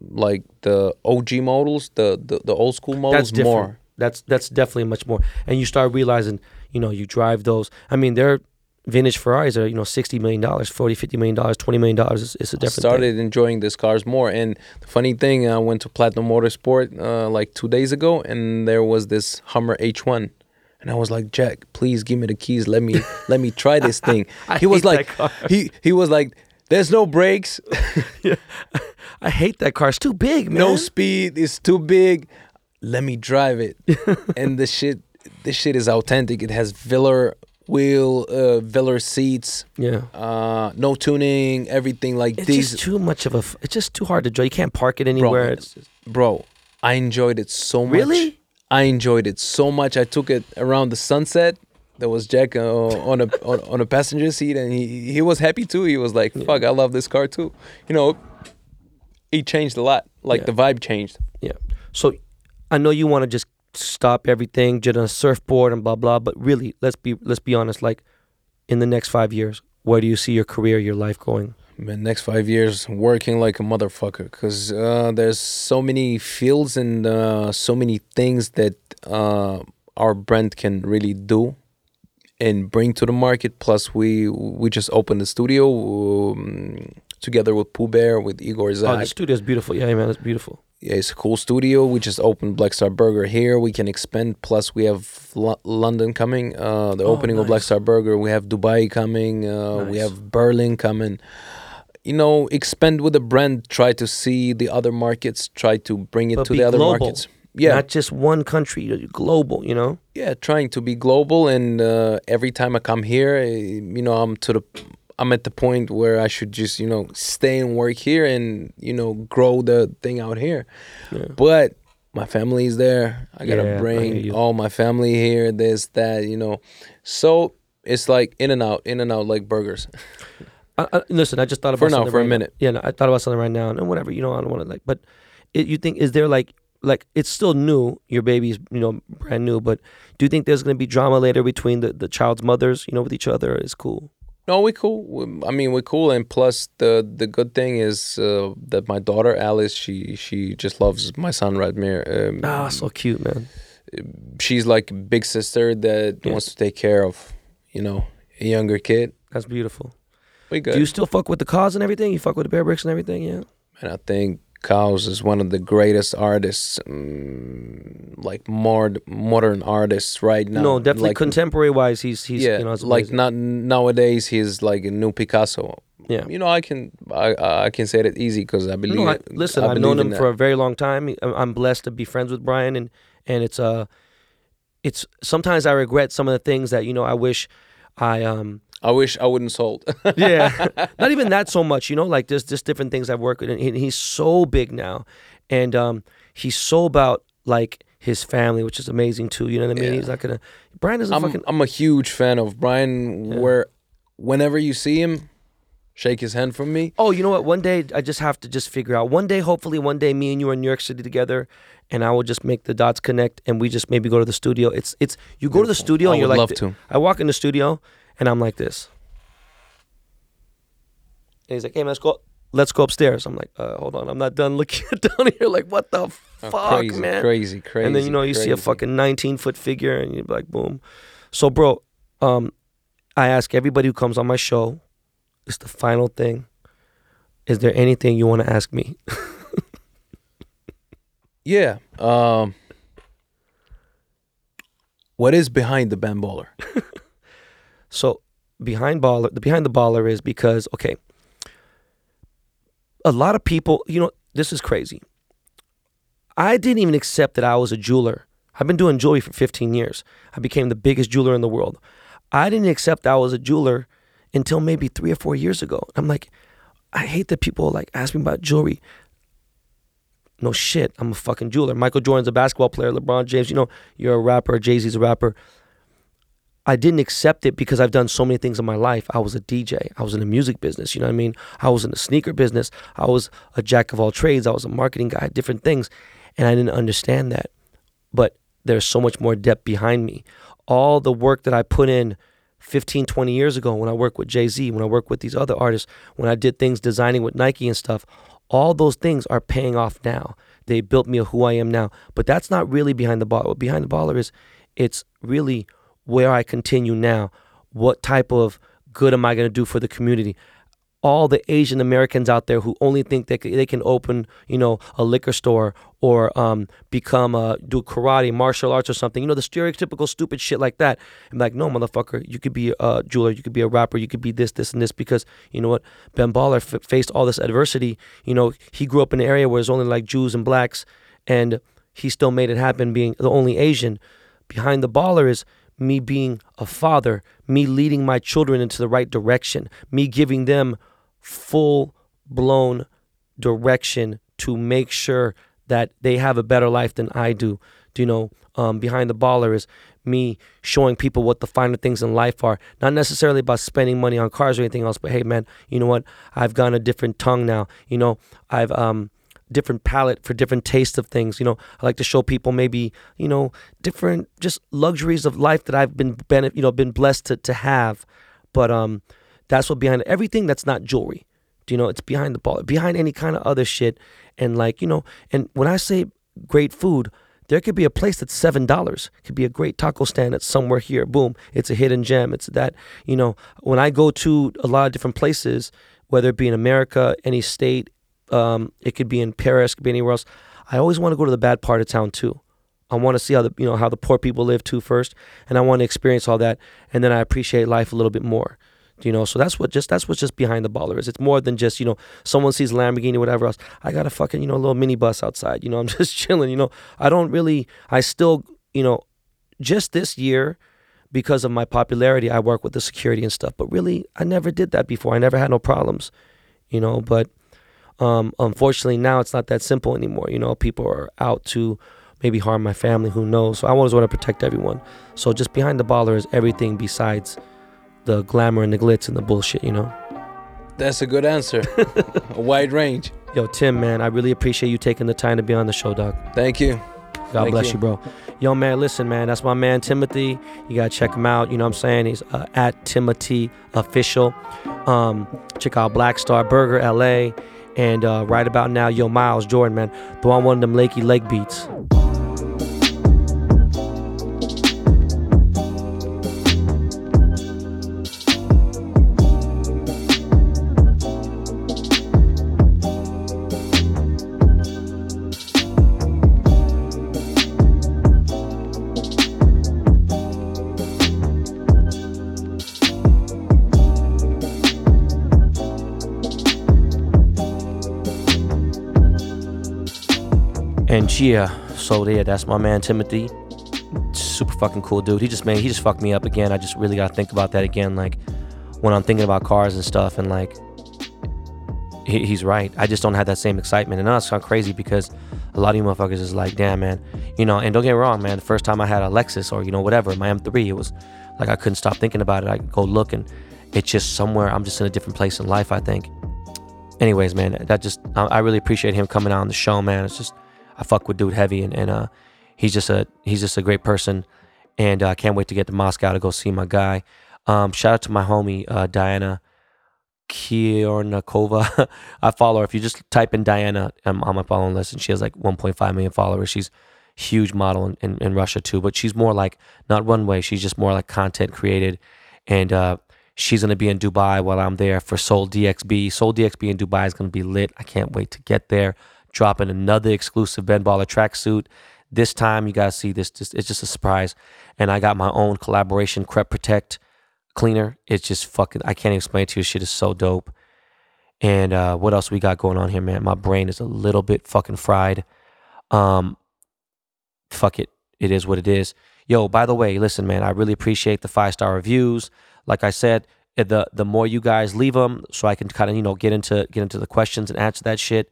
like the OG models the the, the old school models that's more That's that's definitely much more. And you start realizing, you know, you drive those. I mean, they're vintage Ferraris are you know sixty million dollars, 40 50 million dollars, twenty million dollars. It's, it's a I different. started enjoying these cars more. And the funny thing, I went to Platinum Motorsport uh, like two days ago, and there was this Hummer H1, and I was like, Jack, please give me the keys. Let me let me try this thing. He was like, he he was like, there's no brakes, thing. I hate that car. It's too big, man. no speed, it's too big. Let me drive it. and the shit, this shit is authentic. It has Viller wheel, uh, Viller seats. Yeah. Uh, no tuning, everything like It's these. just too much of a. f- It's just too hard to drive. You can't park it Bro, anywhere. it's just, bro, I enjoyed it so much. Really? I enjoyed it so much. I took it around the sunset. There was Jack uh, on a on, on a passenger seat, and he he was happy too. He was like, "Fuck, I love this car too." You know, it changed a lot. Like Yeah. the vibe changed. yeah. So, I know you want to just stop everything, get on a surfboard and blah blah. But really, let's be let's be honest. Like, in the next five years, where do you see your career, your life going? Man, next five years working like a motherfucker because uh, there's so many fields and uh, so many things that uh, our brand can really do and bring to the market. Plus, we we just opened the studio um, together with Pooh Bear with Igor Oh, Zak. the studio's beautiful. Yeah, man, it's beautiful. yeah, it's a cool studio. We just opened Black Star Burger here. We can expand. Plus, we have Lo- London coming. Uh, the Oh, opening of Black. Star Burger. We have Dubai coming. Uh, We have Berlin coming. You know, expand with the brand. Try to see the other markets. Try to bring it But to the other global. markets. Yeah, Not just one country, global, you know? yeah. Trying to be global. And uh, every time I come here, eh, you know, I'm to the. I'm at the point where I should just, you know, stay and work here and, you know, grow the thing out here. Yeah. But my family is there. I gotta Yeah, bring all my family here. This, that, you know. So it's like in and out, in and out, like burgers. I, I, listen, I just thought about For now, something for a right now. minute. Yeah, no, I thought about something right now, and whatever. You know, I don't want to like, but it, you think is there like like it's still new? Your baby's you know brand new, but do you think there's gonna be drama later between the the child's mothers? You know, with each other is cool. No, we cool. We- I mean, we're cool, and plus the the good thing is uh, that my daughter Alice, she she just loves my son Ratmir. Um, Ah, so cute, man. she's like a big sister that wants to take care of, you know, a younger kid. That's beautiful. We good. Do you still fuck with the KAWS and everything? You fuck with the Bear Bricks and everything? Yeah. and I think KAWS is one of the greatest artists, um, like more modern artists right now. No, definitely like, contemporary wise, he's he's yeah, you know like not nowadays he's like a new Picasso. Yeah. you know I can I I can say that easy because I believe. No, I, listen, I I've believe known him that. for a very long time. I'm- I'm blessed to be friends with Brian, and and it's uh, it's sometimes I regret some of the things that you know I wish I um I wish I wouldn't sold. yeah not even that so much you know like there's just different things I've worked with, and he's so big now, and um he's so about like his family, which is amazing too. You know what I mean? Yeah. He's not gonna. Brian is a I'm fucking. I'm a huge fan of Brian. Yeah. Where whenever you see him, shake his hand from me. Oh, you know what? One day I just have to just figure out. One day, hopefully, one day, me and you are in New York City together, and I will just make the dots connect, and we just maybe go to the studio. It's it's you go to the studio I and you're like, love to. I walk in the studio and I'm like this, and he's like, "Hey, man, let's go, let's go upstairs." I'm like, uh, "Hold on, I'm not done looking down here. Like, what the Oh, fuck, crazy, man?" crazy, crazy. and then you know you see a fucking 19 foot figure, and you're like, "Boom." So, bro, um, I ask everybody who comes on my show, it's the final thing. Is there anything you want to ask me? Yeah. Um. What is behind the band baller? So behind baller, the behind the baller is because okay, a lot of people, you know, this is crazy. I didn't even accept that I was a jeweler. I've been doing jewelry for 15 years. I became the biggest jeweler in the world. I didn't accept I was a jeweler until maybe three or four years ago. I'm like, I hate that people like ask me about jewelry. No shit, I'm a fucking jeweler. Michael Jordan's a basketball player. LeBron James, you know, you're a rapper. Jay Z's a rapper. I didn't accept it because I've done so many things in my life. I was a DJ. I was in the music business. You know what I mean? I was in the sneaker business. I was a jack of all trades. I was a marketing guy, different things. And I didn't understand that. But there's so much more depth behind me. All the work that I put in 15, 20 years ago when I worked with Jay Z, when I worked with these other artists, when I did things designing with Nike and stuff, all those things are paying off now. They built me who I am now. But that's not really behind the baller. What behind the baller is it's really where I continue now. What type of good am I going to do for the community? All the Asian Americans out there who only think c- they can open, you know, a liquor store or um, become a do karate, martial arts or something. You know, the stereotypical stupid shit like that. I'm like, no, motherfucker, you could be a jeweler, you could be a rapper, you could be this, this, and this because you know what? Ben Baller f- faced all this adversity. You know, he grew up in an area where it's only like Jews and blacks, and he still made it happen, being the only Asian. Behind the baller is me being a father, me leading my children into the right direction, me giving them full blown direction to make sure that they have a better life than I do. Do you know? Um, behind the baller is me showing people what the finer things in life are. Not necessarily about spending money on cars or anything else, but hey, man, you know what? I've gotten a different tongue now. You know, I've um different palate for different tastes of things. You know, I like to show people maybe you know different just luxuries of life that I've been bene- you know been blessed to to have. But um, that's what behind everything that's not jewelry. Do you know? It's behind the ball, behind any kind of other shit. And like you know, and when I say great food. There could be a place that's seven dollars. Could be a great taco stand that's somewhere here. Boom, it's a hidden gem. It's that you know. When I go to a lot of different places, whether it be in America, any state, um, it could be in Paris, could be anywhere else. I always want to go to the bad part of town too. I want to see how the you know how the poor people live too first, and I want to experience all that, and then I appreciate life a little bit more. You know, so that's what just that's what's just behind the baller is. It's more than just you know someone sees Lamborghini whatever else. I got a fucking you know little mini bus outside. You know, I'm just chilling. You know, I don't really. I still you know, just this year because of my popularity, I work with the security and stuff. But really, I never did that before. I never had no problems. You know, but um, unfortunately now it's not that simple anymore. You know, people are out to maybe harm my family. Who knows? So I always want to protect everyone. So just behind the baller is everything besides the glamour and the glitz and the bullshit. You know. That's a good answer. a wide range. Yo, Tim, man, I really appreciate you taking the time to be on the show, dog. Thank you. God Thank bless you. you. bro. Yo, man, listen, man, that's my man Timothy. You gotta check him out. You know what I'm saying? He's uh, at Timothy Official. Um, check out Black Star Burger LA. And uh, right about now, yo, Miles Jordan, man, throw on one of them Lakey Lake beats. And yeah, so yeah, that's my man Timothy. Super fucking cool dude. He just man, he just fucked me up again. I just really gotta think about that again. Like when I'm thinking about cars and stuff, and like he, he's right. I just don't have that same excitement, and that's kind of crazy because a lot of you motherfuckers is like, damn man, you know. And don't get wrong, man. The first time I had a Lexus or you know whatever, my M3, it was like I couldn't stop thinking about it. I go look, and it's just somewhere. I'm just in a different place in life. I think. Anyways, man, that just I, I really appreciate him coming out on the show, man. It's just I fuck with dude heavy, and, and uh, he's just a he's just a great person, and I uh, can't wait to get to Moscow to go see my guy. Um, shout out to my homie uh, Diana Korkunova. I follow her. If you just type in Diana I'm on my following list, and she has like 1.5 million followers. She's huge model in, in, in Russia too, but she's more like not runway. She's just more like content created, and uh, she's gonna be in Dubai while I'm there for Sole DXB. Sole DXB in Dubai is gonna be lit. I can't wait to get there dropping another exclusive Ben Baller tracksuit. This time, you guys see this. It's just a surprise. And I got my own collaboration Crep Protect cleaner. It's just fucking. I can't explain to you. Shit is so dope. And uh, what else we got going on here, man? My brain is a little bit fucking fried. Um, fuck it. It is what it is. Yo, by the way, listen, man. I really appreciate the five star reviews. Like I said, eh, the the more you guys leave them, so I can kind of you know get into get into the questions and answer that shit.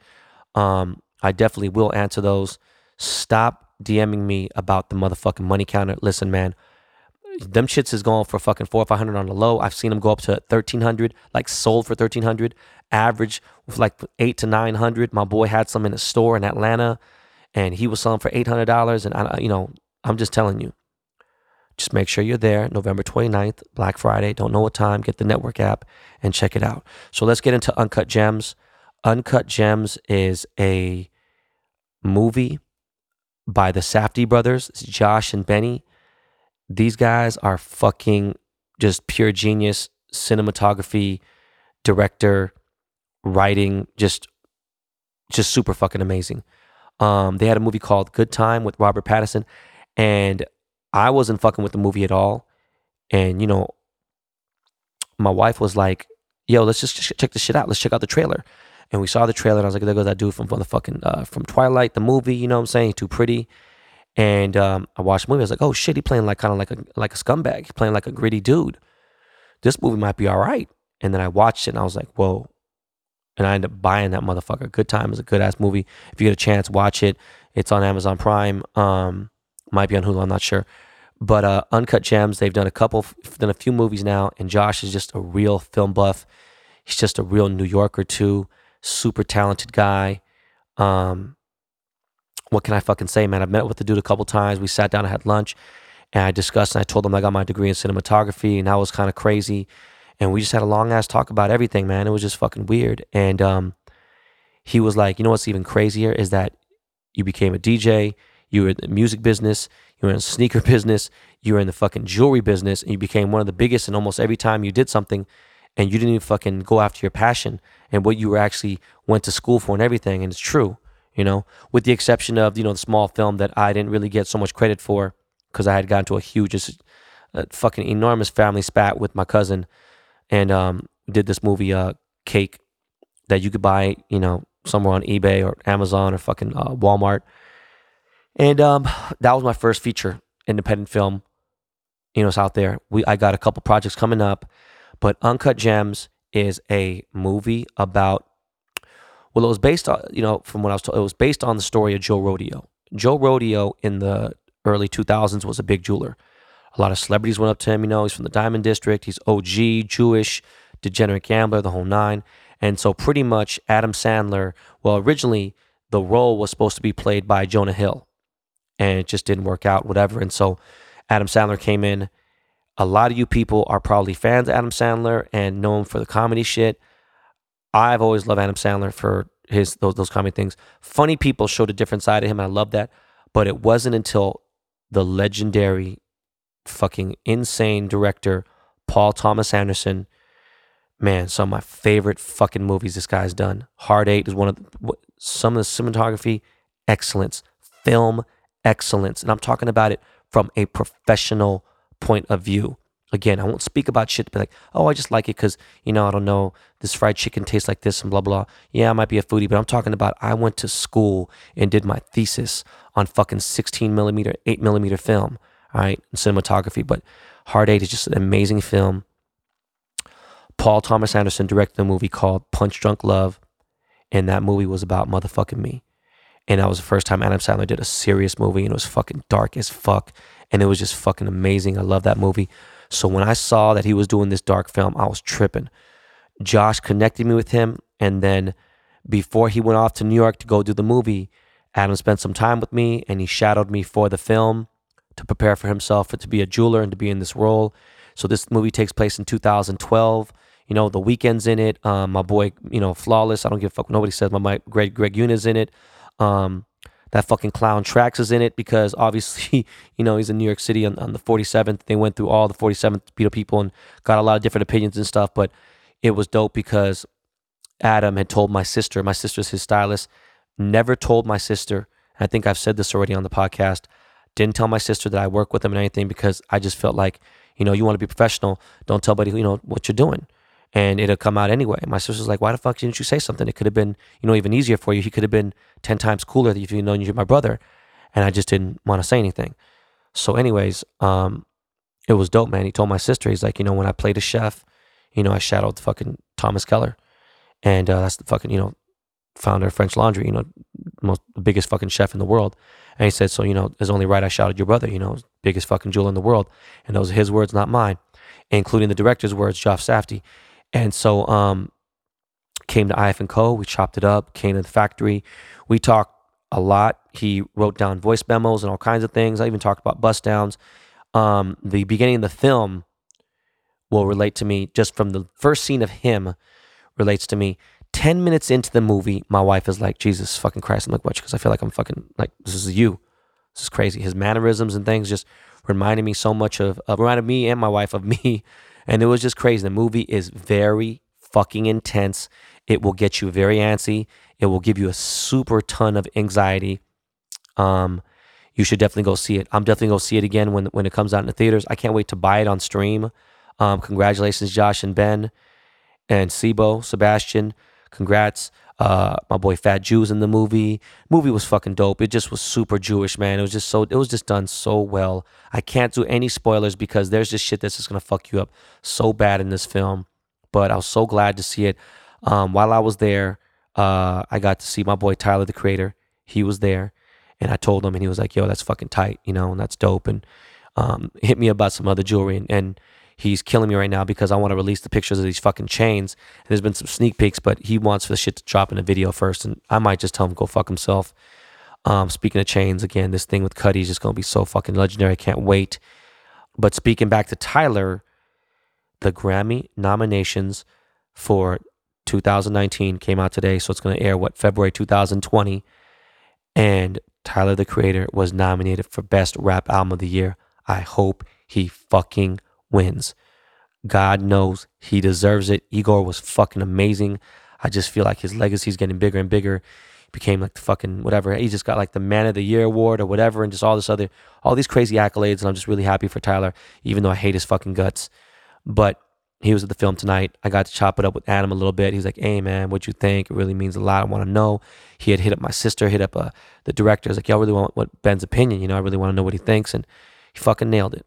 Um, I definitely will answer those. Stop DMing me about the motherfucking money counter. Listen, man, them shits is going for fucking four or five hundred on the low. I've seen them go up to thirteen hundred, like sold for thirteen hundred. Average with like eight to nine hundred. My boy had some in a store in Atlanta, and he was selling for eight hundred dollars. And I, you know, I'm just telling you, just make sure you're there November 29th, Black Friday. Don't know what time. Get the network app and check it out. So let's get into Uncut Gems. Uncut Gems is a movie by the Safdie brothers, it's Josh and Benny. These guys are fucking just pure genius, cinematography, director, writing, just just super fucking amazing. Um, they had a movie called Good Time with Robert Pattinson, and I wasn't fucking with the movie at all. And you know, my wife was like, "Yo, let's just ch- check this shit out. Let's check out the trailer." And we saw the trailer, and I was like, "There goes that dude from motherfucking uh, from Twilight, the movie." You know what I'm saying? Too pretty. And um, I watched the movie. I was like, "Oh shit, he playing like kind of like a like a scumbag. He playing like a gritty dude. This movie might be all right." And then I watched it, and I was like, "Whoa." And I ended up buying that motherfucker. Good Time is a good ass movie. If you get a chance, watch it. It's on Amazon Prime. Um, might be on Hulu. I'm not sure. But uh, Uncut Gems, they've done a couple, done a few movies now, and Josh is just a real film buff. He's just a real New Yorker too. Super talented guy. Um, what can I fucking say, man? I've met with the dude a couple times. We sat down and had lunch, and I discussed, and I told him I got my degree in cinematography, and that was kind of crazy. And we just had a long ass talk about everything, man. It was just fucking weird. And um, he was like, you know what's even crazier is that you became a DJ, you were in the music business, you were in the sneaker business, you were in the fucking jewelry business, and you became one of the biggest. And almost every time you did something, and you didn't even fucking go after your passion and what you were actually went to school for and everything. And it's true. you know, with the exception of, you know, the small film that I didn't really get so much credit for because I had gotten to a huge, just a fucking enormous family spat with my cousin and um, did this movie, uh, Cake, that you could buy, you know, somewhere on eBay or Amazon or fucking uh, Walmart. And um, that was my first feature independent film. You know, it's out there. We I got a couple projects coming up, but Uncut Gems is a movie about. Well, it was based on you know from what I was told, it was based on the story of Joe Rodeo. Joe Rodeo in the early 2000s was a big jeweler. A lot of celebrities went up to him. You know, he's from the Diamond District. He's OG, Jewish, degenerate gambler, the whole nine. And so, pretty much, Adam Sandler. Well, originally the role was supposed to be played by Jonah Hill, and it just didn't work out. Whatever. And so, Adam Sandler came in. A lot of you people are probably fans of Adam Sandler and know him for the comedy shit. I've always loved Adam Sandler for his those those comedy things. Funny people showed a different side of him. I love that. But it wasn't until the legendary, fucking insane director Paul Thomas Anderson. Man, some of my favorite fucking movies this guy's done. Hard Eight is one of the, some of the cinematography excellence, film excellence, and I'm talking about it from a professional point of view. Again, I won't speak about shit, but like, oh, I just like it because, you know, I don't know, this fried chicken tastes like this and blah, blah. Yeah, I might be a foodie, but I'm talking about I went to school and did my thesis on fucking 16 millimeter, 8 millimeter film, all right, cinematography. But Hard Eight is just an amazing film. Paul Thomas Anderson directed a movie called Punch Drunk Love, and that movie was about motherfucking me. And that was the first time Adam Sandler did a serious movie, and it was fucking dark as fuck. And it was just fucking amazing. I love that movie. So when I saw that he was doing this dark film, I was tripping. Josh connected me with him. And then before he went off to New York to go do the movie, Adam spent some time with me and he shadowed me for the film to prepare for himself to be a jeweler and to be in this role. So this movie takes place in 2012. You know, the Weeknd's in it. Um, my boy, you know, flawless. I don't give a fuck. Nobody says my, my Greg Greg Yuna's in it. Um, that fucking clown Trax is in it because obviously, you know, he's in New York City on, on the 47th. They went through all the 47th people and got a lot of different opinions and stuff. But it was dope because Adam had told my sister, my sister's his stylist, never told my sister. I think I've said this already on the podcast. Didn't tell my sister that I work with him and anything because I just felt like, you know, you want to be professional. Don't tell buddy, you know, what you're doing and it'll come out anyway. My sister's like, why the fuck didn't you say something? It could have been, you know, even easier for you. He could have been 10 times cooler if you'd known you're my brother. And I just didn't want to say anything. So, anyways, um, it was dope, man. He told my sister, he's like, you know, when I played a chef, you know, I shadowed fucking Thomas Keller. And uh, that's the fucking, you know, founder of French Laundry, you know, most the biggest fucking chef in the world. And he said, so, you know, it's only right I shouted your brother, you know, biggest fucking jewel in the world. And those are his words, not mine, including the director's words, Josh Safdie. And so um, came to IF and Co. We chopped it up, came to the factory. We talked a lot. He wrote down voice memos and all kinds of things. I even talked about bust downs. Um, the beginning of the film will relate to me just from the first scene of him relates to me. 10 minutes into the movie, my wife is like, Jesus fucking Christ, I'm like, what? Because I feel like I'm fucking, like, this is you. This is crazy. His mannerisms and things just reminded me so much of, of reminded me and my wife of me and it was just crazy. The movie is very fucking intense. It will get you very antsy. It will give you a super ton of anxiety. Um, you should definitely go see it. I'm definitely to see it again when when it comes out in the theaters. I can't wait to buy it on stream. Um, congratulations, Josh and Ben and Sibo, Sebastian. Congrats. Uh, my boy Fat Jew's in the movie. Movie was fucking dope. It just was super Jewish, man. It was just so. It was just done so well. I can't do any spoilers because there's just shit that's just gonna fuck you up so bad in this film. But I was so glad to see it. Um, while I was there, uh, I got to see my boy Tyler, the creator. He was there, and I told him, and he was like, "Yo, that's fucking tight," you know, and that's dope. And um, hit me about some other jewelry, and, and he's killing me right now because I want to release the pictures of these fucking chains. And there's been some sneak peeks, but he wants the shit to drop in a video first, and I might just tell him go fuck himself. Um, speaking of chains, again, this thing with Cudi is just gonna be so fucking legendary. I can't wait. But speaking back to Tyler, the Grammy nominations for 2019 came out today, so it's gonna air what February 2020, and Tyler the Creator was nominated for Best Rap Album of the Year. I hope he fucking wins. God knows he deserves it. Igor was fucking amazing. I just feel like his legacy is getting bigger and bigger. He became like the fucking whatever. He just got like the Man of the Year award or whatever, and just all this other, all these crazy accolades. And I'm just really happy for Tyler, even though I hate his fucking guts. But he was at the film tonight. I got to chop it up with Adam a little bit. He's like, "Hey man, what you think? It really means a lot. I want to know." He had hit up my sister, hit up uh, the director. He's like, "Y'all really want what Ben's opinion? You know, I really want to know what he thinks." And he fucking nailed it.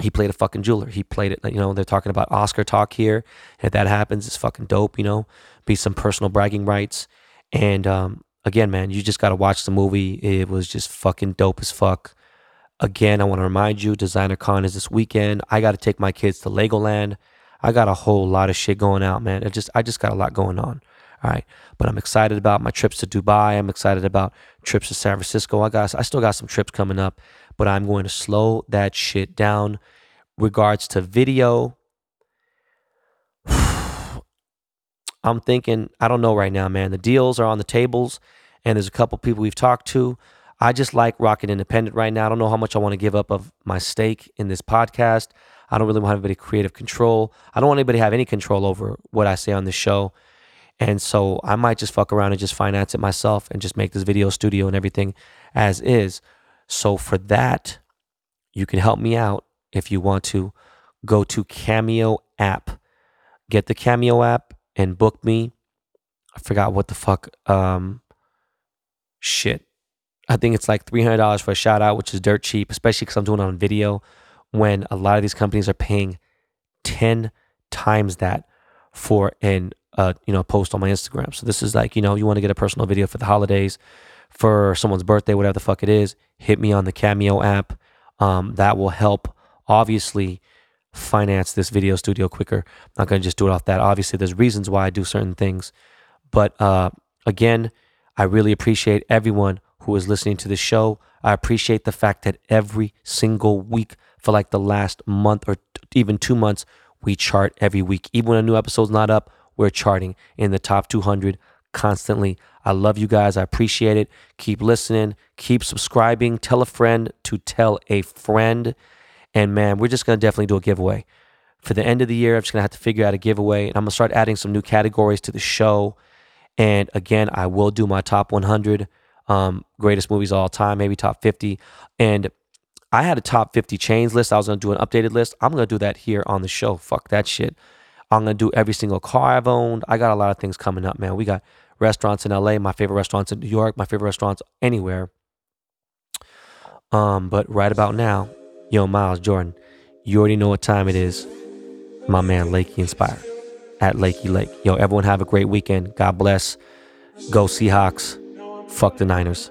He played a fucking jeweler. He played it. You know, they're talking about Oscar talk here. If that happens, it's fucking dope. You know, be some personal bragging rights. And um, again, man, you just got to watch the movie. It was just fucking dope as fuck. Again, I want to remind you, Designer Con is this weekend. I got to take my kids to Legoland. I got a whole lot of shit going out, man. I just, I just got a lot going on. All right, but I'm excited about my trips to Dubai. I'm excited about trips to San Francisco. I got, I still got some trips coming up, but I'm going to slow that shit down. Regards to video, I'm thinking, I don't know right now, man. The deals are on the tables, and there's a couple people we've talked to. I just like rocking independent right now. I don't know how much I want to give up of my stake in this podcast. I don't really want anybody creative control. I don't want anybody to have any control over what I say on this show. And so I might just fuck around and just finance it myself and just make this video studio and everything as is. So for that, you can help me out if you want to. Go to Cameo app. Get the Cameo app and book me. I forgot what the fuck. Um, shit. I think it's like $300 for a shout out, which is dirt cheap, especially because I'm doing it on video when a lot of these companies are paying 10 times that for an uh, you know post on my Instagram. So this is like, you know, you want to get a personal video for the holidays, for someone's birthday, whatever the fuck it is, hit me on the Cameo app. Um, that will help obviously finance this video studio quicker. I'm not going to just do it off that. Obviously, there's reasons why I do certain things. But uh, again, I really appreciate everyone who is listening to the show. I appreciate the fact that every single week for like the last month or t- even two months, we chart every week. Even when a new episode's not up, we're charting in the top 200 constantly. I love you guys. I appreciate it. Keep listening, keep subscribing. Tell a friend to tell a friend. And man, we're just going to definitely do a giveaway. For the end of the year, I'm just going to have to figure out a giveaway. And I'm going to start adding some new categories to the show. And again, I will do my top 100 um, greatest movies of all time, maybe top 50. And I had a top 50 chains list. I was going to do an updated list. I'm going to do that here on the show. Fuck that shit. I'm going to do every single car I've owned. I got a lot of things coming up, man. We got restaurants in LA, my favorite restaurants in New York, my favorite restaurants anywhere. Um, but right about now, Yo, Miles Jordan, you already know what time it is. My man, Lakey Inspired at Lakey Lake. Yo, everyone have a great weekend. God bless. Go Seahawks. Fuck the Niners.